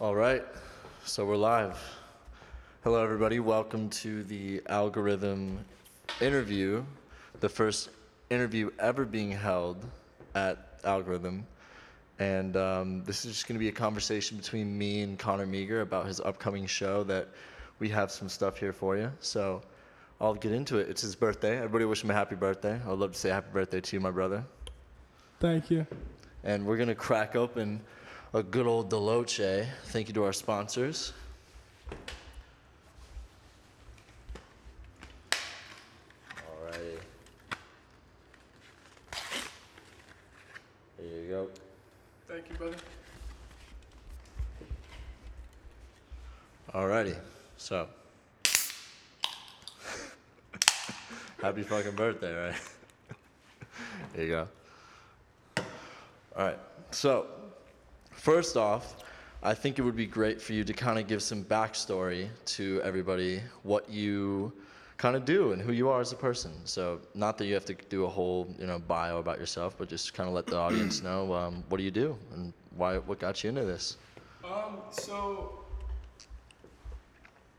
All right, so we're live. Hello, everybody. Welcome to the algorithm interview, the first interview ever being held at Algorithm. And um, this is just going to be a conversation between me and Conner Meager about his upcoming show that we have some stuff here for you. So I'll get into it. It's his birthday. Everybody wish him a happy birthday. I'd love to say happy birthday to you, my brother. Thank you. And we're going to crack open a good old Deloche. Thank you to our sponsors. Alrighty. There you go. Thank you, brother. Alrighty. So. Happy fucking birthday, right? there you go. Alright. So, first off, I think it would be great for you to kind of give some backstory to everybody, what you kind of do and who you are as a person. So, not that you have to do a whole, you know, bio about yourself, but just kind of let the audience know um, what do you do and why, what got you into this. Um, so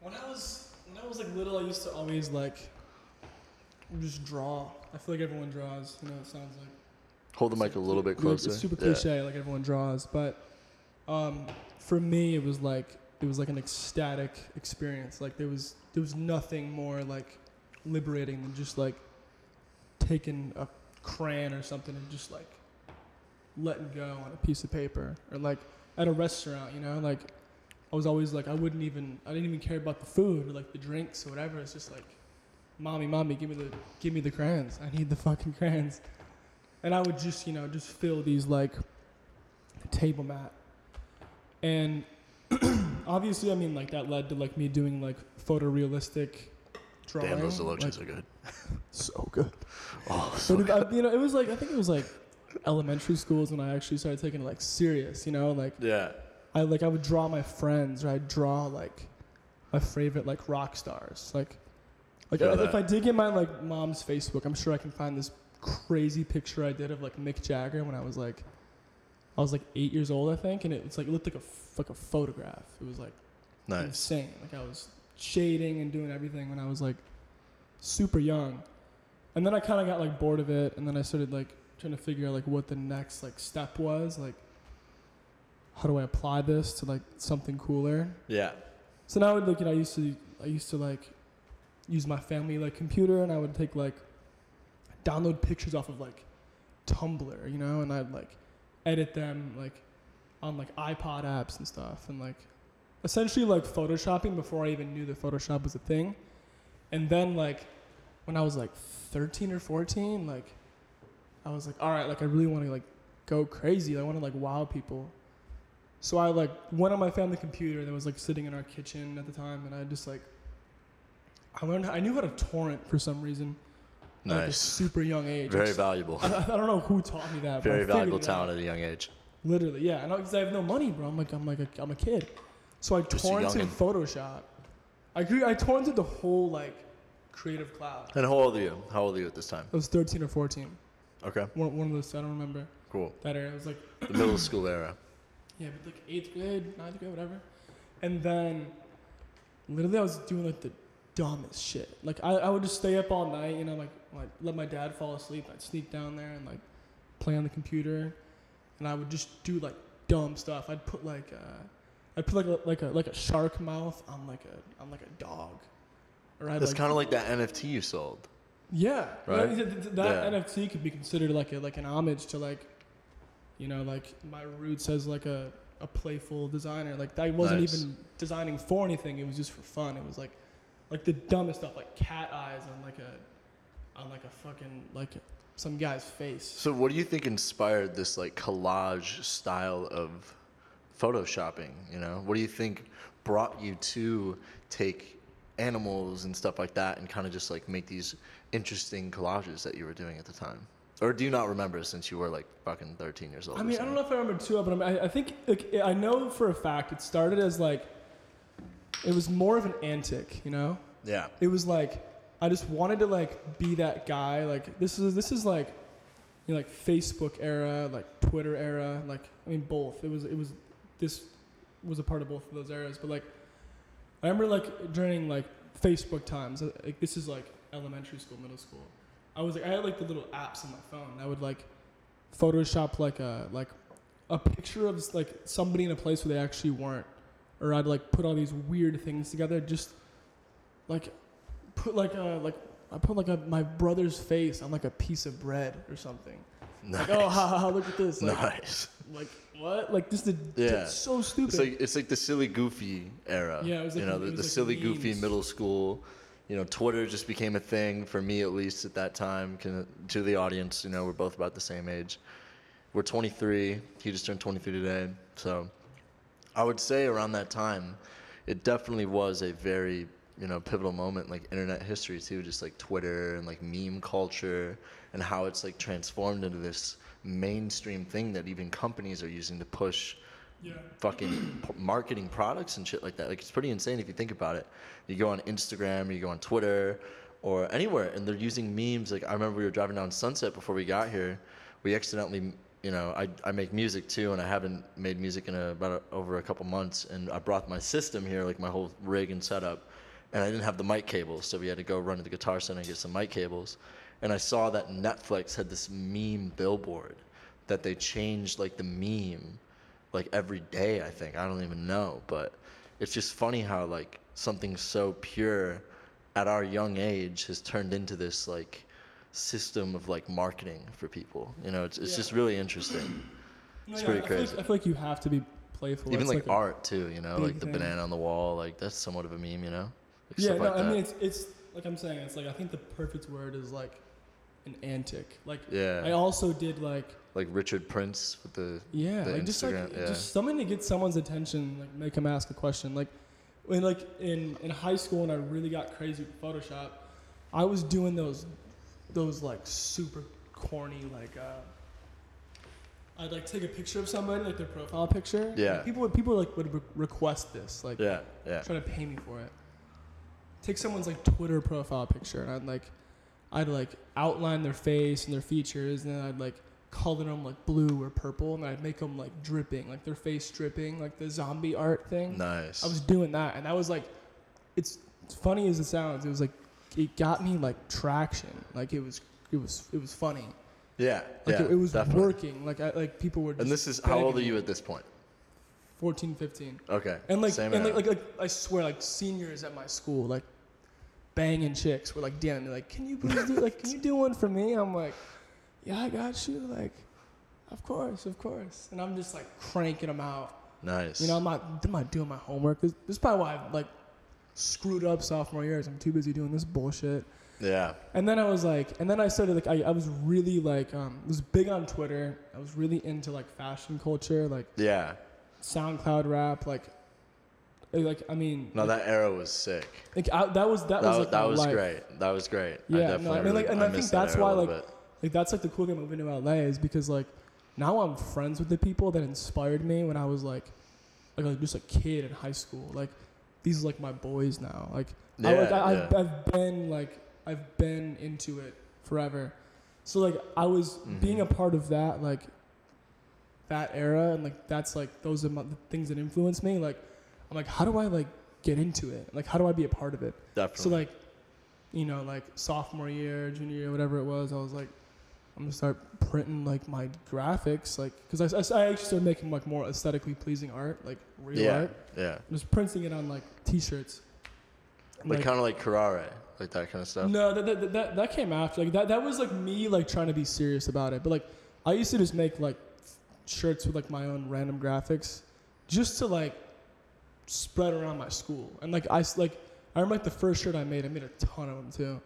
when I was when I was like little, I used to always like just draw. I feel like everyone draws. You know, it sounds like Hold the mic a little bit It's closer. super Yeah. cliche, like everyone draws, but um, for me, it was like it was like an ecstatic experience. Like there was there was nothing more like liberating than just like taking a crayon or something and just like letting go on a piece of paper or like at a restaurant, you know, like I was always like I wouldn't even I didn't even care about the food or like the drinks or whatever. It's just like, mommy, mommy, give me the give me the crayons. I need the fucking crayons. And I would just you know just fill these like table mat, and obviously I mean like that led to like me doing like photorealistic drawing. Damn, those Deloches like, are good. so good. Oh, But it, I, you know, it was like I think it was like elementary schools when I actually started taking it like serious. You know, like yeah. I like I would draw my friends or I'd draw like my favorite like rock stars. Like like Feel if. I dig in my like mom's Facebook, I'm sure I can find this crazy picture I did of like Mick Jagger when I was like I was like eight years old, I think, and it, was like it looked like a like a photograph. It was like Nice. insane. Like I was shading and doing everything when I was like super young. And then I kind of got like bored of it and then I started like trying to figure out like what the next like step was, like how do I apply this to like something cooler? Yeah. So now I would like you know I used to I used to like use my family like computer and I would take like download pictures off of like Tumblr, you know, and I'd like edit them like on like iPod apps and stuff and like essentially like photoshopping before I even knew that Photoshop was a thing. And then like when I was like 13 or 14, like I was like, all right, like I really want to like go crazy. I want to like wow people. So I like went on my family computer that was like sitting in our kitchen at the time, and I just like I learned I knew how to torrent for some reason at like a Nice. super young age. Very It's- valuable. I, I don't know who taught me that. Very valuable talent at a young age. Literally, yeah. And because I have no money, bro. I'm like, I'm like, a, I'm a kid. So I Just torrented. Photoshop. I cre- I torrented the whole like Creative Cloud. And how old are you? How old are you at this time? I was 13 or 14. Okay. One, one of those. I don't remember Cool. that era. It was like The middle school era. yeah, but like eighth grade, ninth grade, whatever. And then literally, I was doing like the dumbest shit. Like I, I would just stay up all night, you know, like like let my dad fall asleep. I'd sneak down there and like play on the computer, and I would just do like dumb stuff. I'd put like uh, I'd put like a, like a like a shark mouth on like a on like a dog. Or I'd That's like, kind of like that NFT you sold. yeah, Right? That, th- th- that Yeah. NFT could be considered like a like an homage to like, you know, like my roots as like a, a playful designer. Like I wasn't Nice. even designing for anything. It was just for fun. It was like, like the dumbest stuff, like cat eyes on like a, on like a fucking like some guy's face. So, what do you think inspired this like collage style of photoshopping? You know, what do you think brought you to take animals and stuff like that and kind of just like make these interesting collages that you were doing at the time? Or do you not remember since you were like fucking 13 years old? I mean, I don't know if I remember too, but I, mean, I, I think like, I know for a fact it started as like, it was more of an antic, you know. Yeah. it was like I just wanted to like be that guy. Like this is this is like you know, like Facebook era, like Twitter era, like I mean both. It was it was this was a part of both of those eras. But like, I remember like during like Facebook times. uh, Like this is like elementary school, middle school. I was like, I had like the little apps on my phone. I would like Photoshop like a like a picture of like somebody in a place where they actually weren't, or I'd like put all these weird things together. Just like put like a like I put like a my brother's face on like a piece of bread or something. Nice. Like, oh, ha, ha, ha, look at this. Like, nice. like what? Like this is Yeah. so stupid. It's like it's like the silly goofy era. Yeah, it was like you know the, the like silly goofy middle school. You know, Twitter just became a thing for me at least at that time. Can, to the audience, you know, we're both about the same age. We're 23. He just turned 23 today. So, I would say around that time, it definitely was a very you know pivotal moment like internet history too just like twitter and like meme culture and how it's like transformed into this mainstream thing that even companies are using to push yeah. fucking marketing products and shit like that. Like it's pretty insane if you think about it. You go on Instagram, or you go on Twitter, or anywhere, and they're using memes. Like I remember we were driving down Sunset before we got here. We accidentally, you know, I, I make music too, and I haven't made music in a, about a, over a couple months. And I brought my system here, like my whole rig and setup, and I didn't have the mic cables, so we had to go run to the Guitar Center and get some mic cables. And I saw that Netflix had this meme billboard that they changed like the meme like every day i think i don't even know but it's just funny how like something so pure at our young age has turned into this like system of like marketing for people you know it's, it's Yeah. just really interesting No, It's yeah, pretty I feel, crazy. like, I feel like you have to be playful. even That's like, art too you know like the thing. banana on the wall like that's somewhat of a meme you know like Yeah, no, like I mean it's it's like I'm saying. It's like I think the perfect word is like an antic. Like yeah I also did like like richard prince with the yeah, The like just like yeah. just something to get someone's attention, like make them ask a question. Like when like in in high school when I really got crazy with Photoshop, I was doing those those like super corny like uh I'd like take a picture of somebody like their profile picture. Yeah. Like, people would people like would re- request this like yeah yeah try to pay me for it. Take someone's like Twitter profile picture and I'd like I'd like outline their face and their features and then I'd like color them like blue or purple and I'd make them like dripping, like their face dripping, like the zombie art thing. nice I was doing that and that was like it's, it's funny as it sounds. It was like it got me like traction. Like it was it was it was funny. yeah Like yeah it, it was definitely. working. Like I like people were just and this is how old are you at this point 14, 15. okay And like, Same and like, like, like, I swear, like seniors at my school, like banging chicks were like DMing me, like, "Can you please do, like, can you do one for me?" I'm like, "Yeah, I got you." Like, of course, of course. And I'm just like cranking them out. nice You know, I'm not, I'm not doing my homework. This, this is probably why I like screwed up sophomore years. I'm too busy doing this bullshit. yeah And then I was like, and then I started like, I, I was really like, um, was big on Twitter. I was really into like fashion culture, like yeah SoundCloud rap, like, like I mean, no that era was sick Like I, that was that, that was like that was life. great. That was great. Yeah, no, I definitely I mean, really, like, and I think miss that that's why, like, bit. Like that's like the cool thing about moving to LA is because like now I'm friends with the people that inspired me when I was like like, like just a kid in high school. Like these are like my boys now. Like I, like, Yeah, I, yeah. I've, I've been like I've been into it forever. So like I was being Mm-hmm. a part of that like that era and like that's like those are the things that influence me. Like I'm like how do I like get into it? Like how do I be a part of it? Definitely. So like, you know, like sophomore year, junior year, whatever it was, I was like, I'm gonna start printing like my graphics, like, cause I, I, I actually started making like more aesthetically pleasing art, like real yeah, art. yeah, Just printing it on like T-shirts. like, kind of like Carrare, like that kind of stuff. No, that, that, that, that came after. Like that, that was like me like trying to be serious about it. But like I used to just make like shirts with like my own random graphics, just to like spread around my school. And like I like I remember like the first shirt I made. I made a ton of them too.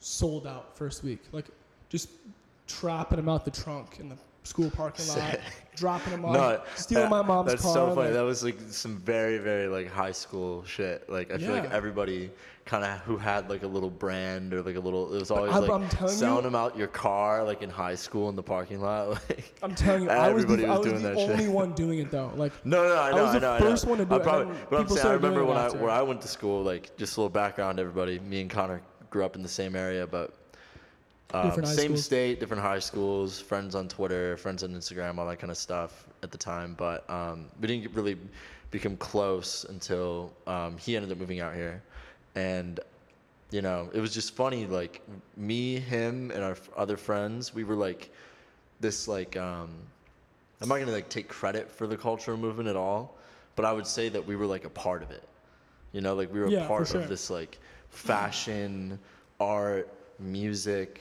Sold out first week. Like just trapping them out the trunk in the school parking lot, dropping them off, No, stealing that- my mom's That's car. That's so funny. like- that was like some very, very like high school shit. Like I feel like everybody kind of who had like a little brand or like a little. It was always I'm- like I'm telling you- selling them out your car, like in high school in the parking lot. Like I'm telling you, I was the, Everybody I was was doing the that shit. only one doing it though. Like No, no, no, I I know, was I the know, I know. first one to do I it, Probably, but I'm saying, I remember when I where I went to school, like just a little background, everybody. Me and Conner grew up in the same area, but um, same schools. state, different high schools, friends on Twitter, friends on Instagram, all that kind of stuff at the time. But um, we didn't really become close until um, he ended up moving out here, and you know it was just funny. Like me, him, and our f- other friends, we were like this like um, I'm not gonna like take credit for the cultural movement at all, but I would say that we were like a part of it. You know, like we were Yeah, a part sure. of this like fashion, art, music,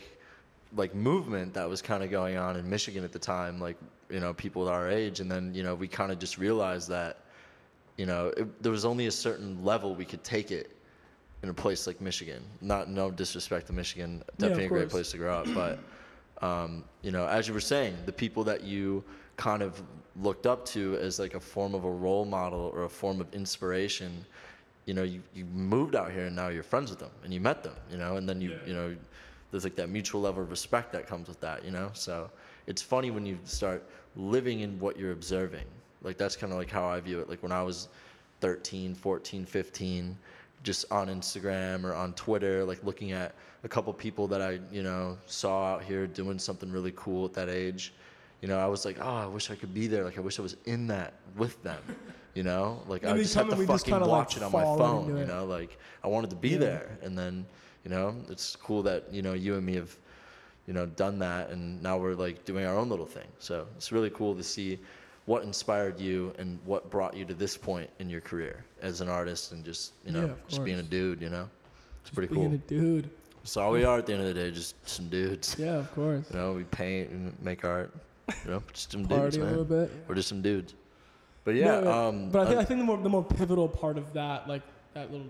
like movement that was kind of going on in Michigan at the time. Like you know, people our age, and then you know we kind of just realized that you know it, there was only a certain level we could take it in a place like Michigan. Not no disrespect to Michigan, definitely a great place to grow up, but um, you know, as you were saying, the people that you kind of looked up to as like a form of a role model or a form of inspiration, you know, you, you moved out here and now you're friends with them and you met them, you know, and then you, Yeah. you know, there's like that mutual level of respect that comes with that, you know? So it's funny when you start living in what you're observing. Like that's kind of like how I view it. Like when I was 13, 14, 15, just on Instagram or on Twitter, like looking at a couple people that I, you know, saw out here doing something really cool at that age. You know, I was like, oh, I wish I could be there. Like, I wish I was in that with them. You know, like And I just had to fucking kinda, like, watch it on my phone. You know, like I wanted to be Yeah. there, and then, you know, it's cool that you know you and me have, you know, done that, and now we're like doing our own little thing. So it's really cool to see what inspired you and what brought you to this point in your career as an artist, and just you know, Yeah, just being a dude. You know, it's pretty Being cool. Being a dude. So all we are at the end of the day, just some dudes. Yeah, of course. You know, we paint and make art. You know, just some dudes, Party a little bit. We're just some dudes. But yeah, No, um, but I think, uh, I think the more the more pivotal part of that, like that little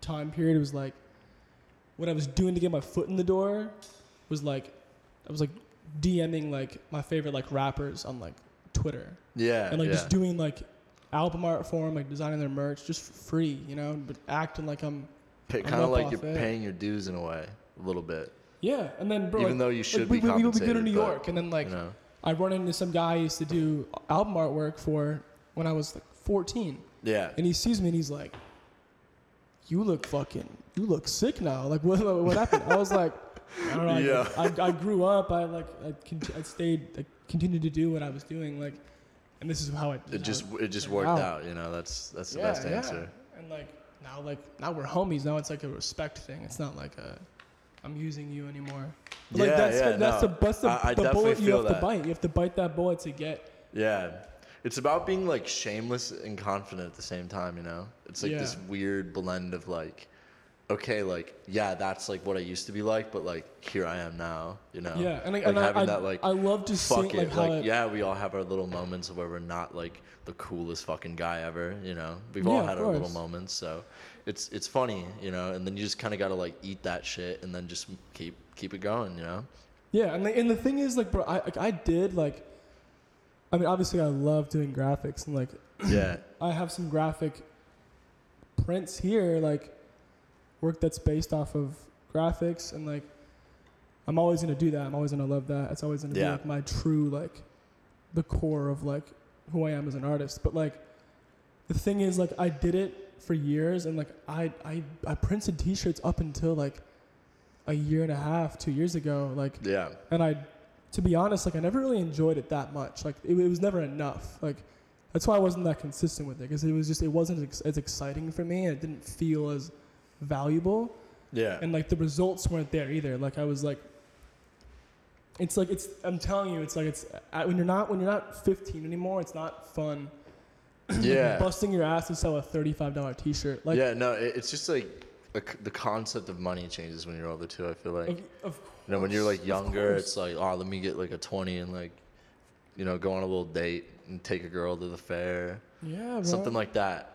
time period, was like what I was doing to get my foot in the door was like I was like DMing like my favorite like rappers on like Twitter yeah, and like yeah. just doing like album art for them, like designing their merch just for free, you know, but acting like I'm kind of like you're it. paying your dues in a way, a little bit. yeah, and then bro, Even like, though you should like, we, be we, we would go to New but, York, and then like you know, I run into some guy I used to do album artwork for when I was like 14. yeah, And he sees me and he's like, "You look fucking, you look sick now. Like what? What happened?" I was like, "I don't know. Yeah. I, I, grew up. I like, I, cont- I stayed, I continued to do what I was doing. Like, and this is how I. it just it just worked out. out. You know, that's that's the yeah, best yeah. answer. And like now, like now we're homies. Now it's like a respect thing. It's not like a, I'm using you anymore. But, like Yeah, that's yeah, that's no. the that's the, I- I the bullet you have that. to bite. You have to bite that bullet to get. Yeah. It's about being like shameless and confident at the same time, you know? It's like this weird blend of like, okay, like, yeah, that's like what I used to be like, but like, here I am now, you know? Yeah, and, I like and having I, that like, I love to fuck see it. like Like, yeah, we all have our little moments where we're not like the coolest fucking guy ever, you know? We've all Yeah, of had our little moments, so it's it's funny, you know? And then you just kind of got to like eat that shit and then just keep keep it going, you know? Yeah, and the, and the thing is, like, bro, I like, I did like, I mean, obviously, I love doing graphics, and like, Yeah. I have some graphic prints here, like, work that's based off of graphics, and like, I'm always gonna do that. I'm always gonna love that. It's always gonna be like my true like, the core of like who I am as an artist. But like, the thing is, like, I did it for years, and like, I I I printed T-shirts up until like, a year and a half, two years ago, like Yeah. and I, to be honest, like I never really enjoyed it that much. Like it, it was never enough. Like that's why I wasn't that consistent with it because it was just it wasn't ex- as exciting for me and it didn't feel as valuable. Yeah. And like the results weren't there either. Like I was like, it's like it's. I'm telling you, it's like it's uh, when you're not when you're not 15 anymore. It's not fun. yeah. Busting your ass to sell a $35 T-shirt. Like yeah, no, it, it's just like c the concept of money changes when you're older too. I feel like of, of you know when you're like younger, it's like oh let me get like a twenty and like you know go on a little date and take a girl to the fair, yeah, bro. something like that.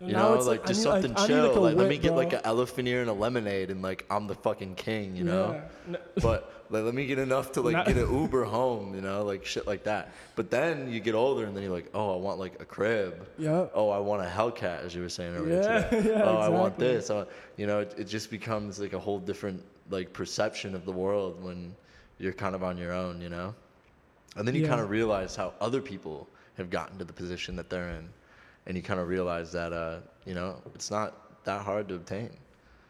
You now know, like I just need, like, something I chill. like, Like, let me get bro. like an elephant ear and a lemonade, and like I'm the fucking king. You know. Yeah. But like, let me get enough to like Not- get an Uber home, you know, like shit like that. But then you get older and then you're like, oh, I want like a crib. Yeah. Oh, I want a Hellcat, as you were saying earlier Yeah, today. yeah, oh, I want exactly. this. Oh, you know, it, it just becomes like a whole different like perception of the world when you're kind of on your own, you know. And then you Yeah. kind of realize how other people have gotten to the position that they're in, and you kind of realize that uh, you know it's not that hard to obtain.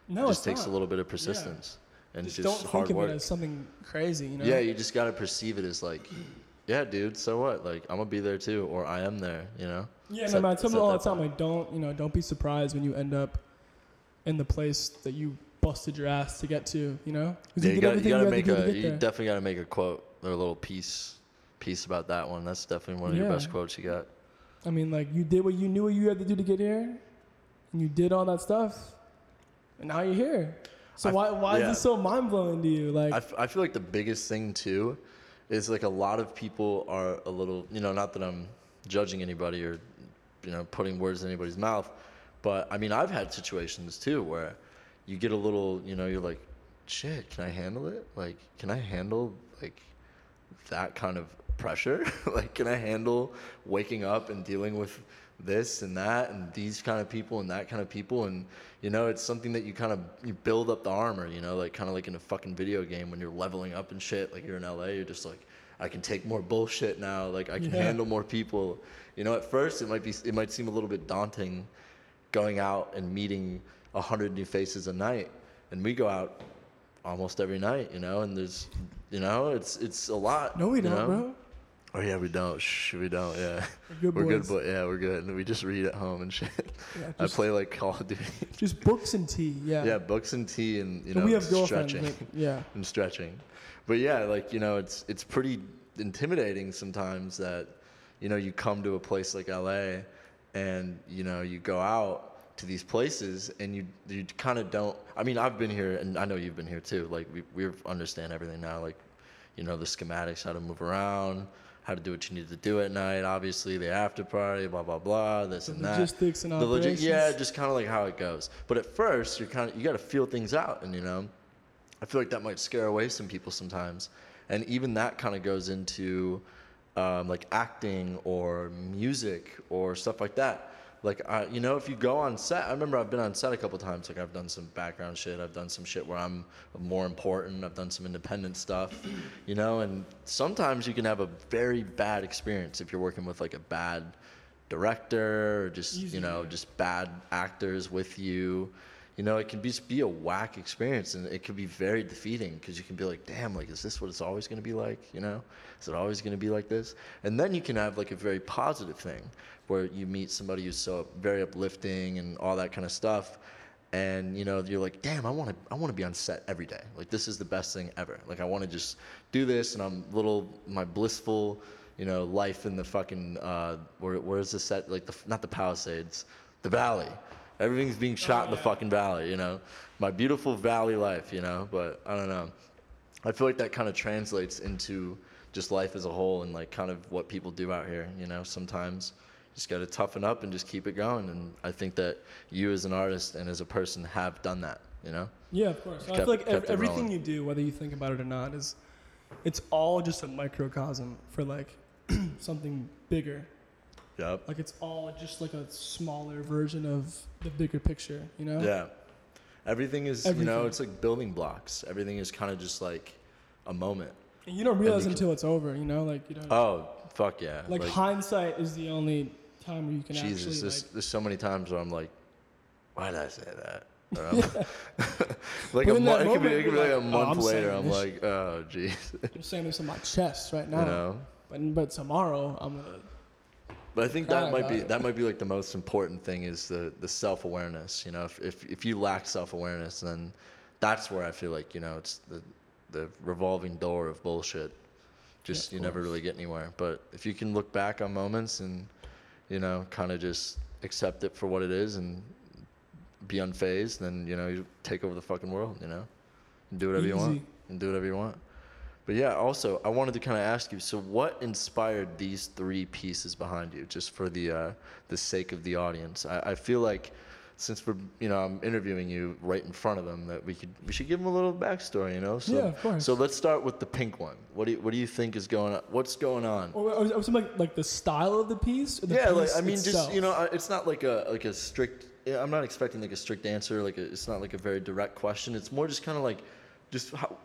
No, it it's just takes not. a little bit of persistence and just, just, don't hard think of work. it as something crazy, you know? Yeah, you just gotta perceive it as like yeah, dude. So what? Like, I'm gonna be there too, or I am there. You know. Yeah, It's no, man. I tell people all the time, like, don't you know, don't be surprised when you end up in the place that you busted your ass to get to. You know? Yeah, you, gotta, you gotta to make a. You there. definitely gotta make a quote or a little piece, piece about that one. That's definitely one of your best quotes you got. I mean, like, you did what you knew what you had to do to get here, and you did all that stuff, and now you're here. So I- why why yeah. is this so mind blowing to you? Like, I, f- I feel like the biggest thing too is like a lot of people are a little you know not that i'm judging anybody or you know putting words in anybody's mouth but i mean i've had situations too where you get a little you know you're like shit can i handle it? Like can i handle like that kind of pressure? Like can i handle waking up and dealing with this and that and these kind of people and that kind of people? And you know it's something that you kind of you build up the armor you know like kind of like in a fucking video game when you're leveling up and shit like you're in la you're just like i can take more bullshit now like i can Yeah. handle more people. You know at first it might be it might seem a little bit daunting going out and meeting a hundred new faces a night and we go out almost every night you know and there's you know it's it's a lot no, we don't, know? bro. Oh yeah, we don't. Shh, we don't. Yeah, We're good we're good, yeah, we're good. And we just read at home and shit. Yeah, I play like Call of Duty. just books and tea. Yeah. yeah, books and tea, and you know, we have stretching Like, yeah. and stretching. But yeah, like you know, it's it's pretty intimidating sometimes that you know you come to a place like LA, and you know you go out to these places and you you kind of don't. I mean, I've been here, and I know you've been here too. Like we we understand everything now. Like you know the schematics, how to move around. How to do what you need to do at night, obviously the after party, blah blah blah, this The and that logistics and the operations. yeah, just kind of like how it goes. But at first, you're kind of you got to feel things out, and you know, I feel like that might scare away some people sometimes, and even that kind of goes into um, like acting or music or stuff like that. Like I, you know, if you go on set, I remember I've been on set a couple times. Like I've done some background shit. I've done some shit where I'm more important. I've done some independent stuff, you know. And sometimes you can have a very bad experience if you're working with like a bad director or just Easy, you know yeah. just bad actors with you you know it can be, just be a whack experience and it can be very defeating because you can be like damn like is this what it's always going to be like you know is it always going to be like this and then you can have like a very positive thing where you meet somebody who's so very uplifting and all that kind of stuff and you know you're like damn i want to i want to be on set every day. Like this is the best thing ever. Like i want to just do this and i'm little my blissful you know life in the fucking uh where where's the set? Like the not the palisades the valley. Everything's being shot in the fucking valley you know? My beautiful valley life you know? But i don't know. I feel like that kind of translates into just life as a whole and like kind of what people do out here you know sometimes just got to toughen up and just keep it going and i think that you as an artist and as a person have done that you know Yeah, of course. I Kept- feel like ev- everything rolling. you do, whether you think about it or not, is it's all just a microcosm for like something bigger. yep Like it's all just like a smaller version of the bigger picture, you know? Yeah. Everything is, you know, it's like building blocks. Everything is kind of just like a moment. And you don't realize you can- until it's over, you know? Like you don't. Oh, fuck yeah. like, hindsight is the only time where you can Jesus, actually there's, like. there's so many times where I'm like, why did I say that? Um, but like a month, it could be, it could be you're like a like, "Oh, later. I'm this like, oh, jeez. I'm saying this in my chest right now. you know. But but tomorrow I'm gonna. But I think that might be it. that might be like the most important thing is the the self awareness. You know, if, if if you lack self awareness, then that's where I feel like you know it's the the revolving door of bullshit. Just of you never really get anywhere. But if you can look back on moments and you know kind of just accept it for what it is and be unfazed, then you know you take over the fucking world. You know, and do whatever you want and do whatever you want. But yeah, also I wanted to kind of ask you. So, what inspired these three pieces behind you, just for the uh, the sake of the audience? I, I feel like since we're you know I'm interviewing you right in front of them, that we could we should give them a little backstory. You know. So, Yeah, of course. So let's start with the pink one. What do you, what do you think is going on? What's going on? Or I was, I was like like the style of the piece. Or the yeah, like I mean, just you know, it's not like a like a strict. I'm not expecting like a strict answer. Like a, it's not like a very direct question. It's more just kind of like, just how.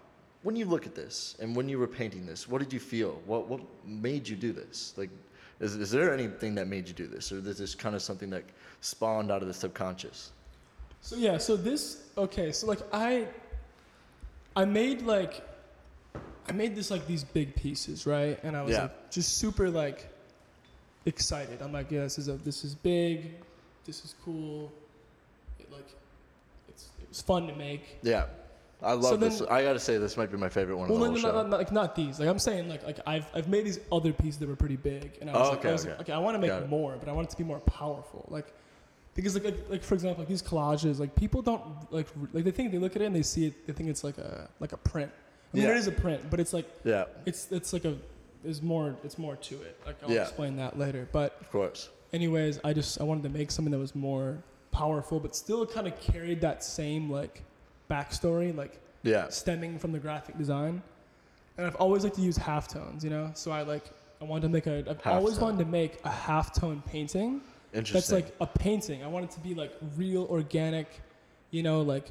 When you look at this and when you were painting this, what did you feel? What what made you do this? Like, is is there anything that made you do this, or is this kind of something that spawned out of the subconscious? So yeah, so this okay, so like I I made like I made this like these big pieces, right? And I was Yeah. like just super like excited. I'm like, yeah, this is a this is big, this is cool. It, like, it's it was fun to make. Yeah. I love So this. I gotta say, this might be my favorite one Well, of the no, whole no, show. no, no, like not these. Like I'm saying, like like I've I've made these other pieces that were pretty big, and I was Oh, like, okay, I was okay. like, okay, I want to make Got it. more, but I want it to be more powerful, like. Because like, like like for example like these collages like people don't like like they think they look at it and they see it they think it's like a like a print I mean Yeah. it is a print but it's like Yeah, it's it's like a there's more it's more to it like I'll Yeah. explain that later but of course. anyways I just I wanted to make something that was more powerful but still kind of carried that same like backstory like Yeah. stemming from the graphic design. And I've always liked to use halftones, you know? So I like I wanted to make a I've always Halftone. wanted to make a halftone painting Interesting. that's like a painting. I want it to be like real organic, you know, like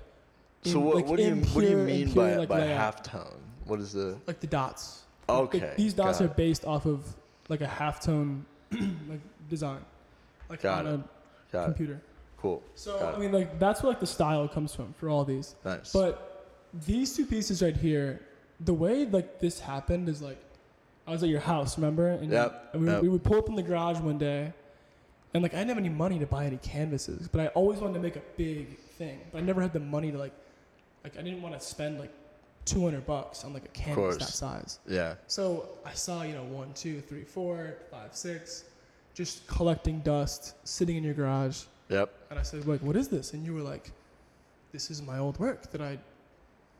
so in- what, like what do you what do you mean impure, by like, by halftone? What is the like the dots. okay? Like, these dots are it. based off of like a halftone like design. Like Got on it. a got it. Cool. So Got I it. mean like that's where like the style comes from for all these. Nice. But these two pieces right here, the way like this happened is like, I was at your house, remember? And, Yep, and we, yep. we would pull up in the garage one day, and like I didn't have any money to buy any canvases, but I always wanted to make a big thing, but I never had the money to like, like I didn't want to spend like, two hundred bucks on like a canvas that size. yeah. So I saw you know one, two, three, four, five, six, just collecting dust, sitting in your garage. Yep. And I said, like, what is this? And you were like, this is my old work that I,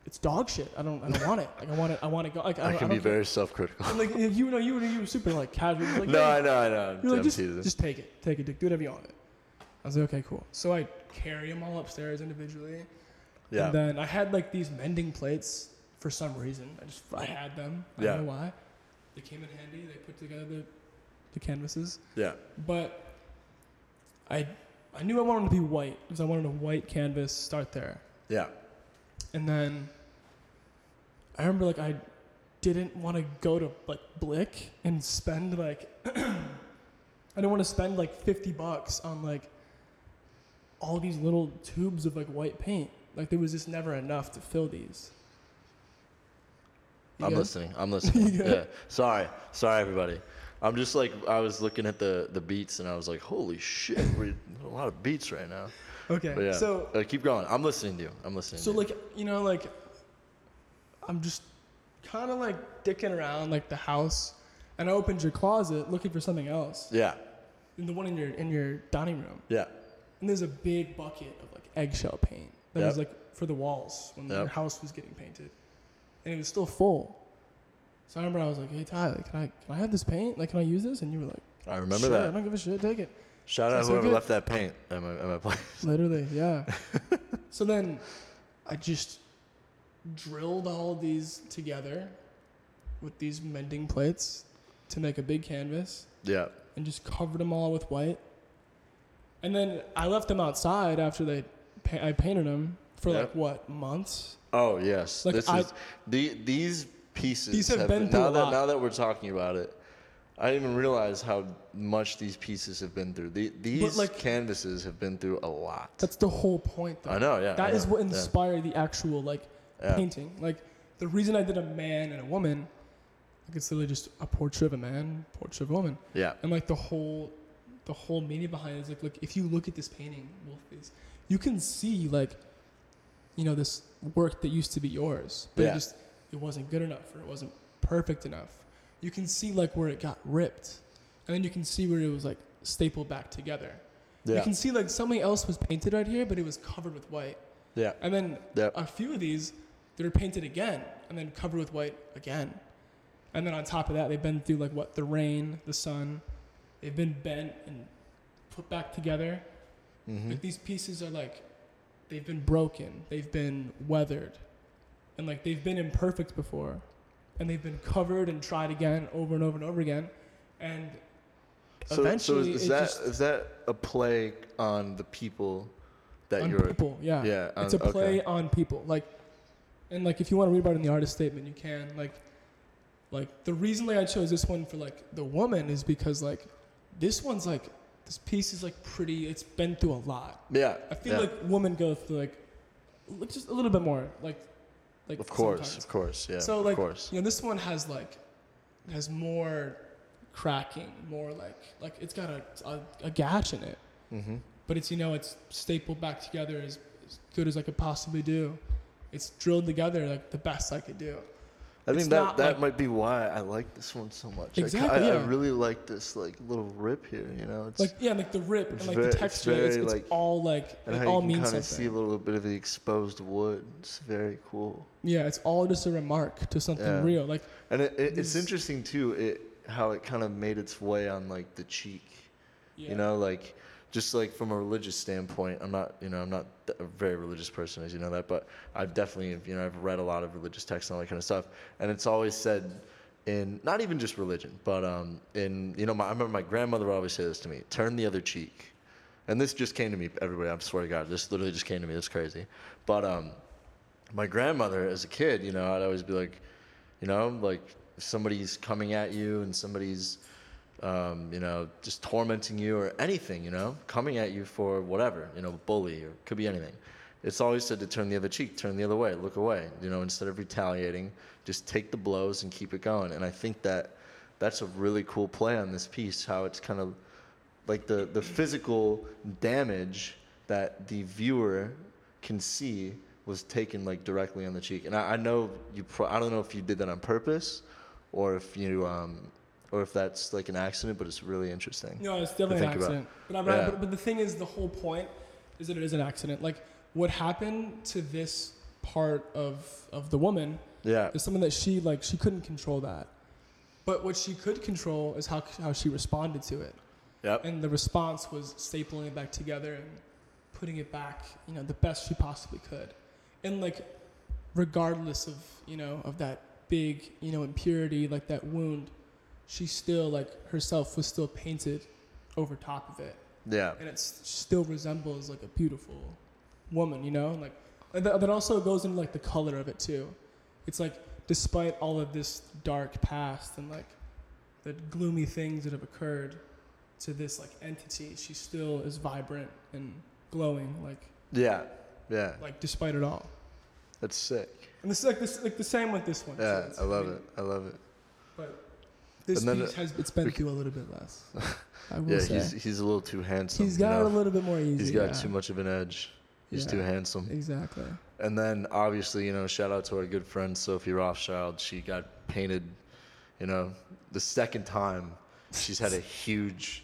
it's dog shit. I don't, I don't want it. Like, I want it, I want to go. Like, I, I can I be care." very self-critical. And, like, you know, you were, you were super like casual. Like, no. I know, I know. You're like, just, teasing. just take it, take it, Dick. Do whatever you want it. I was like, okay, cool. So I carry them all upstairs individually. yeah. And then I had like these mending plates for some reason. I just, I had them. I Yeah. don't know why. They came in handy. They put together the, the canvases. yeah. But I, I knew I wanted to be white because I wanted a white canvas. Start there. Yeah. And then I remember like I didn't want to go to like Blick and spend like I didn't want to spend like 50 bucks on like all these little tubes of like white paint. Like there was just never enough to fill these. You I'm good? listening. I'm listening. Yeah. Sorry. Sorry, everybody. I'm just like I was looking at the the beats and I was like, holy shit, we're a lot of beats right now. Okay. But yeah. So uh, keep going. I'm listening to you. I'm listening. So to like you know like I'm just kind of like dicking around like the house, and I opened your closet looking for something else. Yeah. In the one in your in your dining room, Yeah. and there's a big bucket of like eggshell paint that was like for the walls when Yep. your house was getting painted, and it was still full. So I remember I was like, "Hey Tyler, can I can I have this paint? Like, can I use this?" And you were like, I remember "Sure, I that. don't give a shit. Take it." Shout out So whoever good. left that paint at my, at my place. Literally, yeah. so then I just drilled all of these together with these mending plates to make a big canvas Yeah. and just covered them all with white. And then I left them outside after they pa- I painted them for like what, months? Oh yes. Like, this I- is the these pieces. These have been through now a that lot. now that we're talking about it. I didn't even realize how much these pieces have been through. The, these like- canvases have been through a lot. That's the whole point though. I know, yeah. That I is know, what yeah. inspired the actual like Yeah. painting. Like the reason I did a man and a woman, like it's literally just a portrait of a man, portrait of a woman. Yeah. and like the whole the whole meaning behind it is like look if you look at this painting you can see like you know this work that used to be yours but Yeah. just it wasn't good enough or it wasn't perfect enough you can see like where it got ripped and then you can see where it was like stapled back together you can see like something else was painted right here but it was covered with white Yeah. and then a few of these that are painted again and then covered with white again. And then on top of that, they've been through like what the rain, the sun. They've been bent and put back together. Mm-hmm. Like these pieces are like they've been broken, they've been weathered, and like they've been imperfect before, and they've been covered and tried again over and over and over again, and So, so eventually is, is it that just- is that a play on the people that on you're? On people, yeah. Yeah. it's a play okay. on people like and like if you want to read about it in the artist statement you can like like the reason like i chose this one for like the woman is because like this one's like this piece is like pretty it's been through a lot Yeah. i feel yeah. like women go through like like, just a little bit more like Like Of course, sometimes. of course, yeah. So of like course. you know, this one has like has more cracking, more like like it's got a a, a gash in it, Mm-hmm. but it's you know it's stapled back together as, as good as I could possibly do. It's drilled together like the best I could do. I think that that like- might be why I like this one so much. I Exactly, I, I yeah. really like this like little rip here. You know, it's Like yeah, like the rip and like very- the texture. It's, very, it's like- all like and it how all you means kind of see a little bit of the exposed wood. It's very cool. Yeah, it's all just a remark to something Yeah. real. Like And it, it, it's interesting too. It how it kind of made its way on like the cheek. yeah. You know, like just like from a religious standpoint, I'm not, you know, I'm not a very religious person, as you know that, but I've definitely, you know, I've read a lot of religious texts and all that kind of stuff, and it's always said in not even just religion, but um, in you know, my, I remember my grandmother would always say this to me: "Turn the other cheek," and this just came to me. Everybody, I swear to God, this literally just came to me. It's crazy, but um, my grandmother, as a kid, you know, I'd always be like, you know, like somebody's coming at you and somebody's um, you know, just tormenting you or anything, you know, coming at you for whatever, you know, bully or could be anything. It's always said to turn the other cheek, turn the other way, look away, you know, instead of retaliating, just take the blows and keep it going. And I think that that's a really cool play on this piece, how it's kind of like the, the physical damage that the viewer can see was taken like directly on the cheek. And I, I know you, pro- I don't know if you did that on purpose or if you, um, or if that's like an accident, but it's really interesting. No, it's definitely an accident. But, I- but, I- Yeah. but, but the thing is, the whole point is that it is an accident. Like what happened to this part of of the woman Yeah. is something that she like she couldn't control that. But what she could control is how how she responded to it. Yep. And the response was stapling it back together and putting it back, you know, the best she possibly could. And like regardless of, you know, of that big, you know, impurity, like that wound, she still like herself was still painted over top of it. Yeah. And it still resembles like a beautiful woman, you know? Like and that, that also goes into like the color of it too. It's like despite all of this dark past and like the gloomy things that have occurred to this like entity, she still is vibrant and glowing, like Yeah. Yeah. like despite it all. That's sick. And this is like this like the same with this one. Yeah. it's- I love mean, it. I love it. But this And then piece has it's been through a little bit less. I will Yeah. say. He's, he's a little too handsome. He's got it a little bit more easy. He's got yeah. too much of an edge. He's too handsome. Exactly. And then obviously, you know, shout out to our good friend Sophie Rothschild. She got painted, you know, the second time she's had a huge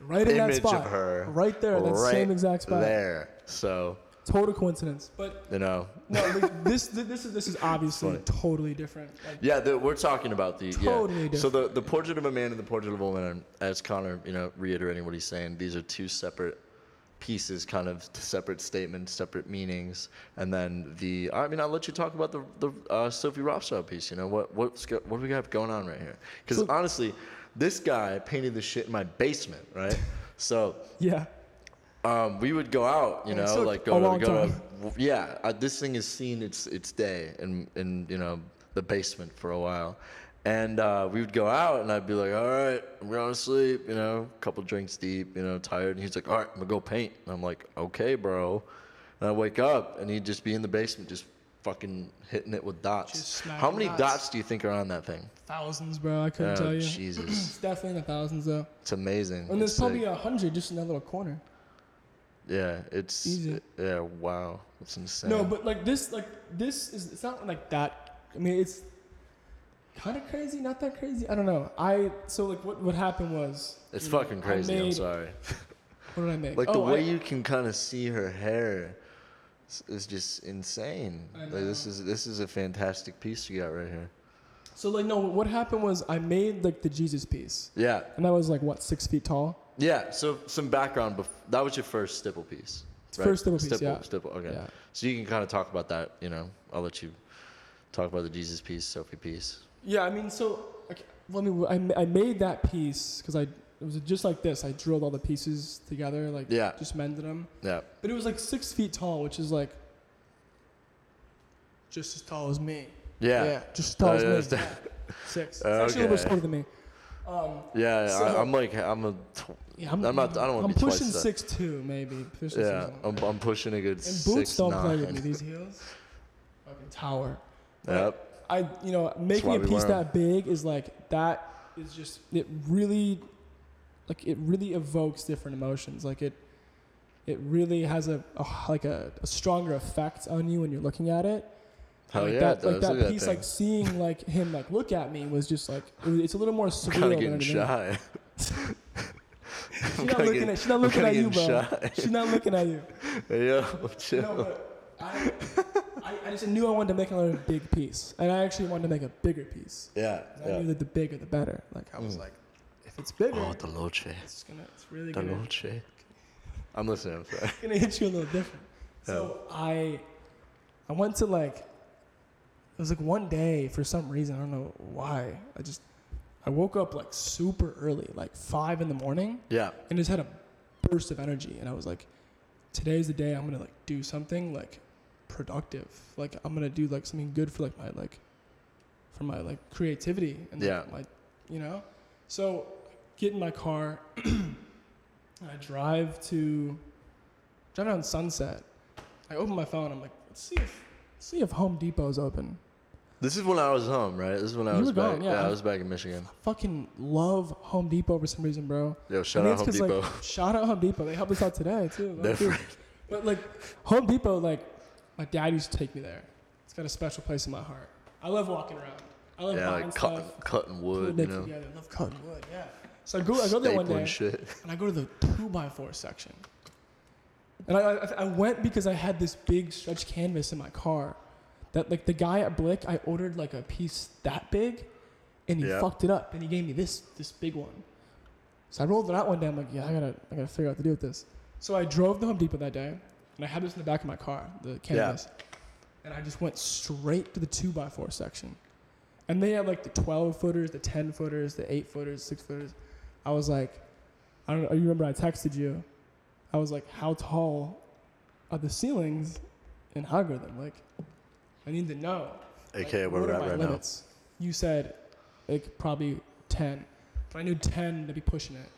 Right in that image spot. of her Right there, that right same exact spot. there. So, Total coincidence. But you know, no, like, this this is this is obviously totally different. Like, yeah, the, we're talking about the Totally yeah. So the the portrait of a man and the portrait of a woman, as Conner, you know, reiterating what he's saying, these are two separate pieces, kind of separate statements, separate meanings, and then the. I mean, I'll let you talk about the the uh, Sophie Rothschild piece. You know, what what's go, what do we got going on right here? Because So- honestly, this guy painted this shit in my basement, right? So yeah. Um, we would go out, you And know, like a go long to, go to, yeah. Uh, this thing has seen its its day in in you know the basement for a while, and uh, we would go out, and I'd be like, all right, I'm going to sleep, you know, a couple drinks deep, you know, tired, and he's like, all right, I'm gonna go paint, and I'm like, okay, bro, and I wake up, and he'd just be in the basement, just fucking hitting it with dots. How many dots. dots do you think are on that thing? Thousands, bro. I couldn't Oh, tell you. Jesus, It's definitely in the thousands though. it's amazing. And there's It's probably sick. a hundred just in that little corner. Yeah, it's Easy. yeah, wow, it's insane. No, but like this, like this is it's not like that. I mean, it's kind of crazy, not that crazy. I don't know. I so like what what happened was It's know, fucking I crazy. I'm sorry. What did I make? Like the Oh, way I- you can kind of see her hair is- is just insane. I Like this is this is a fantastic piece you got right here. So like no, what happened was I made like the Jesus piece, Yeah, and that was like what six feet tall. Yeah. So some background. Bef- that was your first stipple piece. It's first stipple piece, Stipple, yeah. Stipple. Okay. Yeah. So you can kind of talk about that. You know, I'll let you talk about the Jesus piece, Sophie piece. Yeah, I mean, so okay, let me. I, I made that piece because I it was just like this. I drilled all the pieces together, like Yeah. just mended them. Yeah. But it was like six feet tall, which is like just as tall as me. Yeah. Yeah. just as tall I as me. Yeah. Six. It's actually a little bit shorter than me. Um, Yeah. So- I, I'm like I'm a. Tw- yeah, I'm, I'm not- I don't wanna I'm be twice pushing that. six two, maybe. Pushing yeah. six I'm, I'm pushing a good and six boots don't play with me. These heels. fucking tower. But Yep. I, you know, making a piece that big is like that is just it really, like it really evokes different emotions. Like it, it really has a, a like a, a stronger effect on you when you're looking at it. Hell like yeah, that, like that Look piece, thing. like seeing like him like look at me was just like it was, it's a little more surreal. kind of than getting anything. shy. She's not looking getting- at. She's not looking at you, bro. shy. She's not looking at you. Yo, chill. No, I, I, I just knew I wanted to make another big piece, and I actually wanted to make a bigger piece. yeah, I yeah. knew that the bigger the better. Like I was Mm. like, if it's bigger, Oh, the Dolce. it's gonna, it's really The gonna. I'm listening. I'm sorry. gonna hit you a little different. So I, I went to like, it was like one day for some reason I don't know why I just, I woke up like super early, like five in the morning, Yeah. and just had a burst of energy, and I was like, today's the day I'm gonna like do something like productive. Like I'm gonna do like something good for like my like, for my like creativity and like, Yeah. my, you know. So get in my car, I drive to, drive down Sunset. I open my phone. I'm like, let's see if, see if Home Depot's open. This is when I was home, right? This is when I You was back. gone, yeah, yeah. I was back in Michigan. Fucking love Home Depot for some reason, bro. Yo, shout I out Home Depot. Like, shout out Home Depot. They helped us out today too. Dude. But like Home Depot, like my dad used to take me there. It's got a special place in my heart. I love walking around. I love Yeah, like stuff. cut, cutting wood, you know, together. I love cutting wood. Yeah. So I go, I go there one day, shit. and I go to the two by four section. And I, I, I went because I had this big stretch canvas in my car. That like the guy at Blick, I ordered like a piece that big, and he fucked it up, and he gave me this this big one. So I rolled it out one day. I'm like, yeah, I gotta I gotta figure out what to do with this. So I drove to Home Depot that day, and I had this in the back of my car, the canvas, and I just went straight to the two by four section, and they had like the 12 footers, the 10 footers, the eight footers, six footers. I was like, I don't know. You remember I texted you? I was like, how tall are the ceilings in algorithm? Like, I need to know. Like, AKA where what we're at my right now. limits? You said like probably 10, but I knew 10 to be pushing it.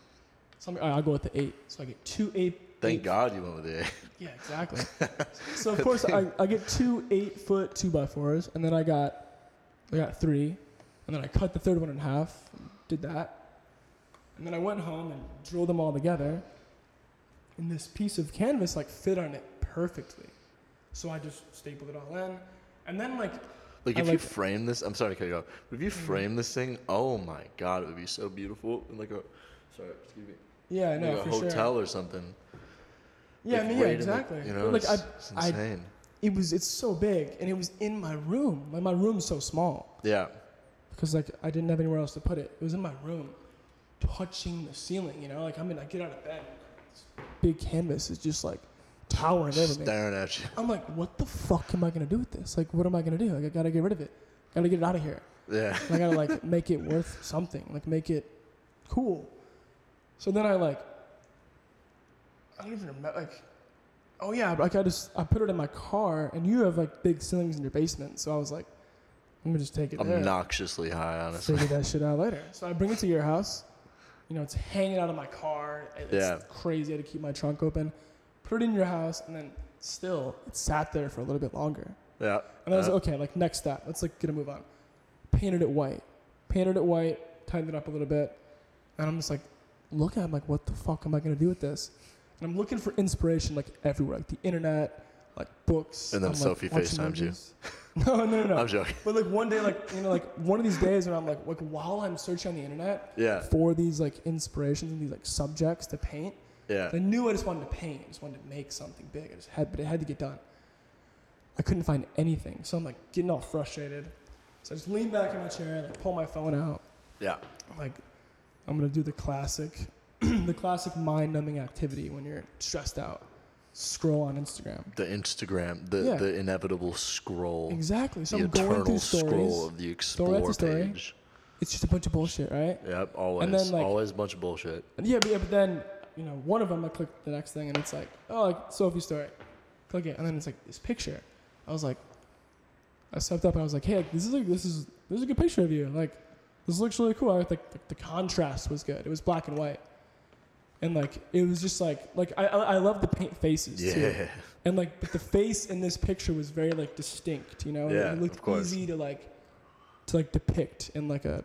So I'm like, all right, I'll go with the eight. So I get two eight. Thank eight- God you went with the A. Yeah, exactly. so of course I, I get two eight foot two by fours, and then I got I got three, and then I cut the third one in half, did that, and then I went home and drilled them all together. And this piece of canvas like fit on it perfectly, so I just stapled it all in, and then like Like I if you frame this, I'm sorry to cut you off. But if you mm-hmm. frame this thing, oh my God, it would be so beautiful. In like a, sorry, excuse me, yeah, I know like a hotel sure. or something. Yeah, I mean, yeah, in the- exactly. you know, like it's, I, it's I, it was it's so big, and it was in my room. Like my room's so small. yeah, because like I didn't have anywhere else to put it. It was in my room, touching the ceiling. You know, like I mean. I get out of bed. This big canvas is just like towering over me. staring at you. I'm like, what the fuck am I gonna do with this? Like, what am I gonna do? Like, I gotta get rid of it. Gotta get it out of here. Yeah, And I gotta like make it worth something. Like, make it cool. So then I like, I don't even remember. Like, oh yeah, like I just I put it in my car, and you have like big ceilings in your basement. So I was like, I'm gonna just take it there obnoxiously high, honestly. figure that shit out later. So I bring it to your house. You know, it's hanging out of my car. It's Yeah. crazy. I had to keep my trunk open. Put it in your house, and then still, it sat there for a little bit longer. Yeah, And I was Yeah. like, okay, like next step. Let's like get a move on. Painted it white. Painted it white. Tightened it up a little bit. And I'm just like, look looking. I'm like, what the fuck am I gonna do with this? And I'm looking for inspiration like everywhere, like the internet, like books. And then I'm, Sophie watching FaceTimes you. No, no, no, no. I'm joking. But like one day, like you know, like one of these days when I'm like, like while I'm searching on the internet Yeah, for these like inspirations and these like subjects to paint, yeah. I knew I just wanted to paint. I just wanted to make something big. I just had, but it had to get done. I couldn't find anything, so I'm like getting all frustrated. So I just lean back in my chair, and like pull my phone out. Yeah. I'm like, I'm gonna do the classic, the classic mind-numbing activity when you're stressed out. Scroll on Instagram. The Instagram, the Yeah. the inevitable scroll, Exactly. So the I'm going eternal through scroll of the explore story. page. It's just a bunch of bullshit, right? Yep, always, then, like- always a bunch of bullshit. And yeah, but, yeah, but then you know, one of them I click the next thing and it's like, oh, like Sophie's story. Click it, and then it's like this picture. I was like, I stepped up and I was like, hey, like, this is like this is this is a good picture of you. Like, this looks really cool. I like the, the contrast was good. It was black and white. and like it was just like like I I, I love the paint faces too. Yeah. And like, but the face in this picture was very like distinct, you know. Yeah, it looked of course. easy to like, to like depict in like a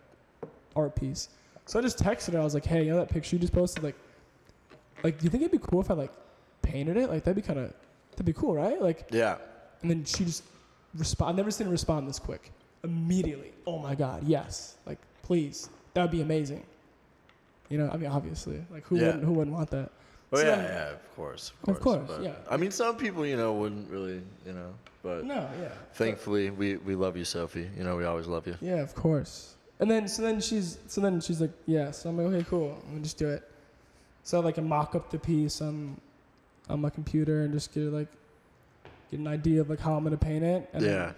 art piece. So I just texted her. I was like, "Hey, you know that picture you just posted? Like, like, do you think it'd be cool if I like painted it? Like, that'd be kind of, that'd be cool, right? Like, Yeah. and then she just respond. I've never seen her respond this quick. Immediately. Oh my god, yes. Like, please, that would be amazing. You know, I mean, obviously, like, who Yeah. wouldn't, who wouldn't want that? Oh So yeah, yeah, of course, of Of course. course, but- yeah. I mean, some people, you know, wouldn't really, you know, but No, yeah. thankfully, we we love you, Sophie. You know, we always love you. Yeah, of course. And then so then she's so then she's like, yeah. So I'm like, okay, cool. I'm gonna just do it. So I like mock up the piece on on my computer and just get like get an idea of like how I'm gonna paint it. And then yeah.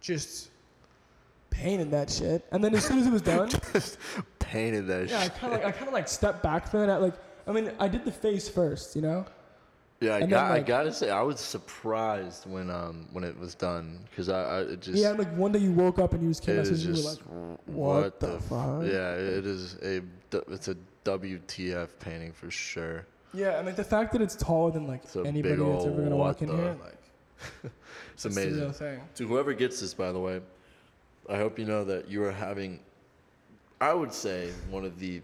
Just painted that shit. And then as soon as it was done, just Painted that yeah, I shit. kind of like I kind of like stepped back from it. I, like I mean, I did the face first, you know. Yeah, I and got. then, I like- gotta say, I was surprised when um when it was done because I, I it just yeah, like one day you woke up and you was came it and is you were like, what, what the fuck? Yeah, it is a it's a WTF painting for sure. yeah, and like the fact that it's taller than like It's a anybody big that's ever gonna walk in the- here, like It's it's the amazing. real thing. To whoever gets this, by the way, I hope you know that you are having, I would say, one of the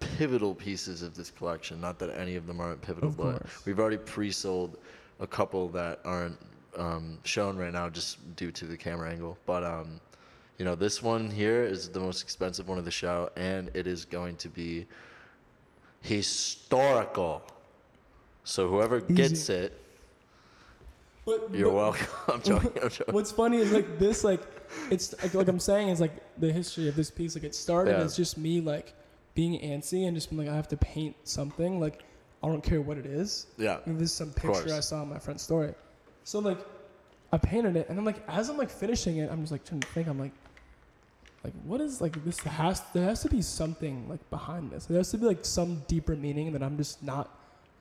pivotal pieces of this collection. Not that any of them aren't pivotal, Of but course. we've already pre-sold a couple that aren't um, shown right now just due to the camera angle. But um, you know, this one here is the most expensive one of the show, and it is going to be historical. So whoever gets it, But, you're but welcome. I'm joking. I'm joking. What's funny is like this, like it's like, like I'm saying is like the history of this piece. Like it started Yeah. as just me like being antsy and just being like I have to paint something. Like I don't care what it is. Yeah. And this is some picture I saw in my friend's story. So like I painted it, and then like as I'm like finishing it, I'm just like trying to think. I'm like, like what is like this has there has to be something like behind this. There has to be like some deeper meaning that I'm just not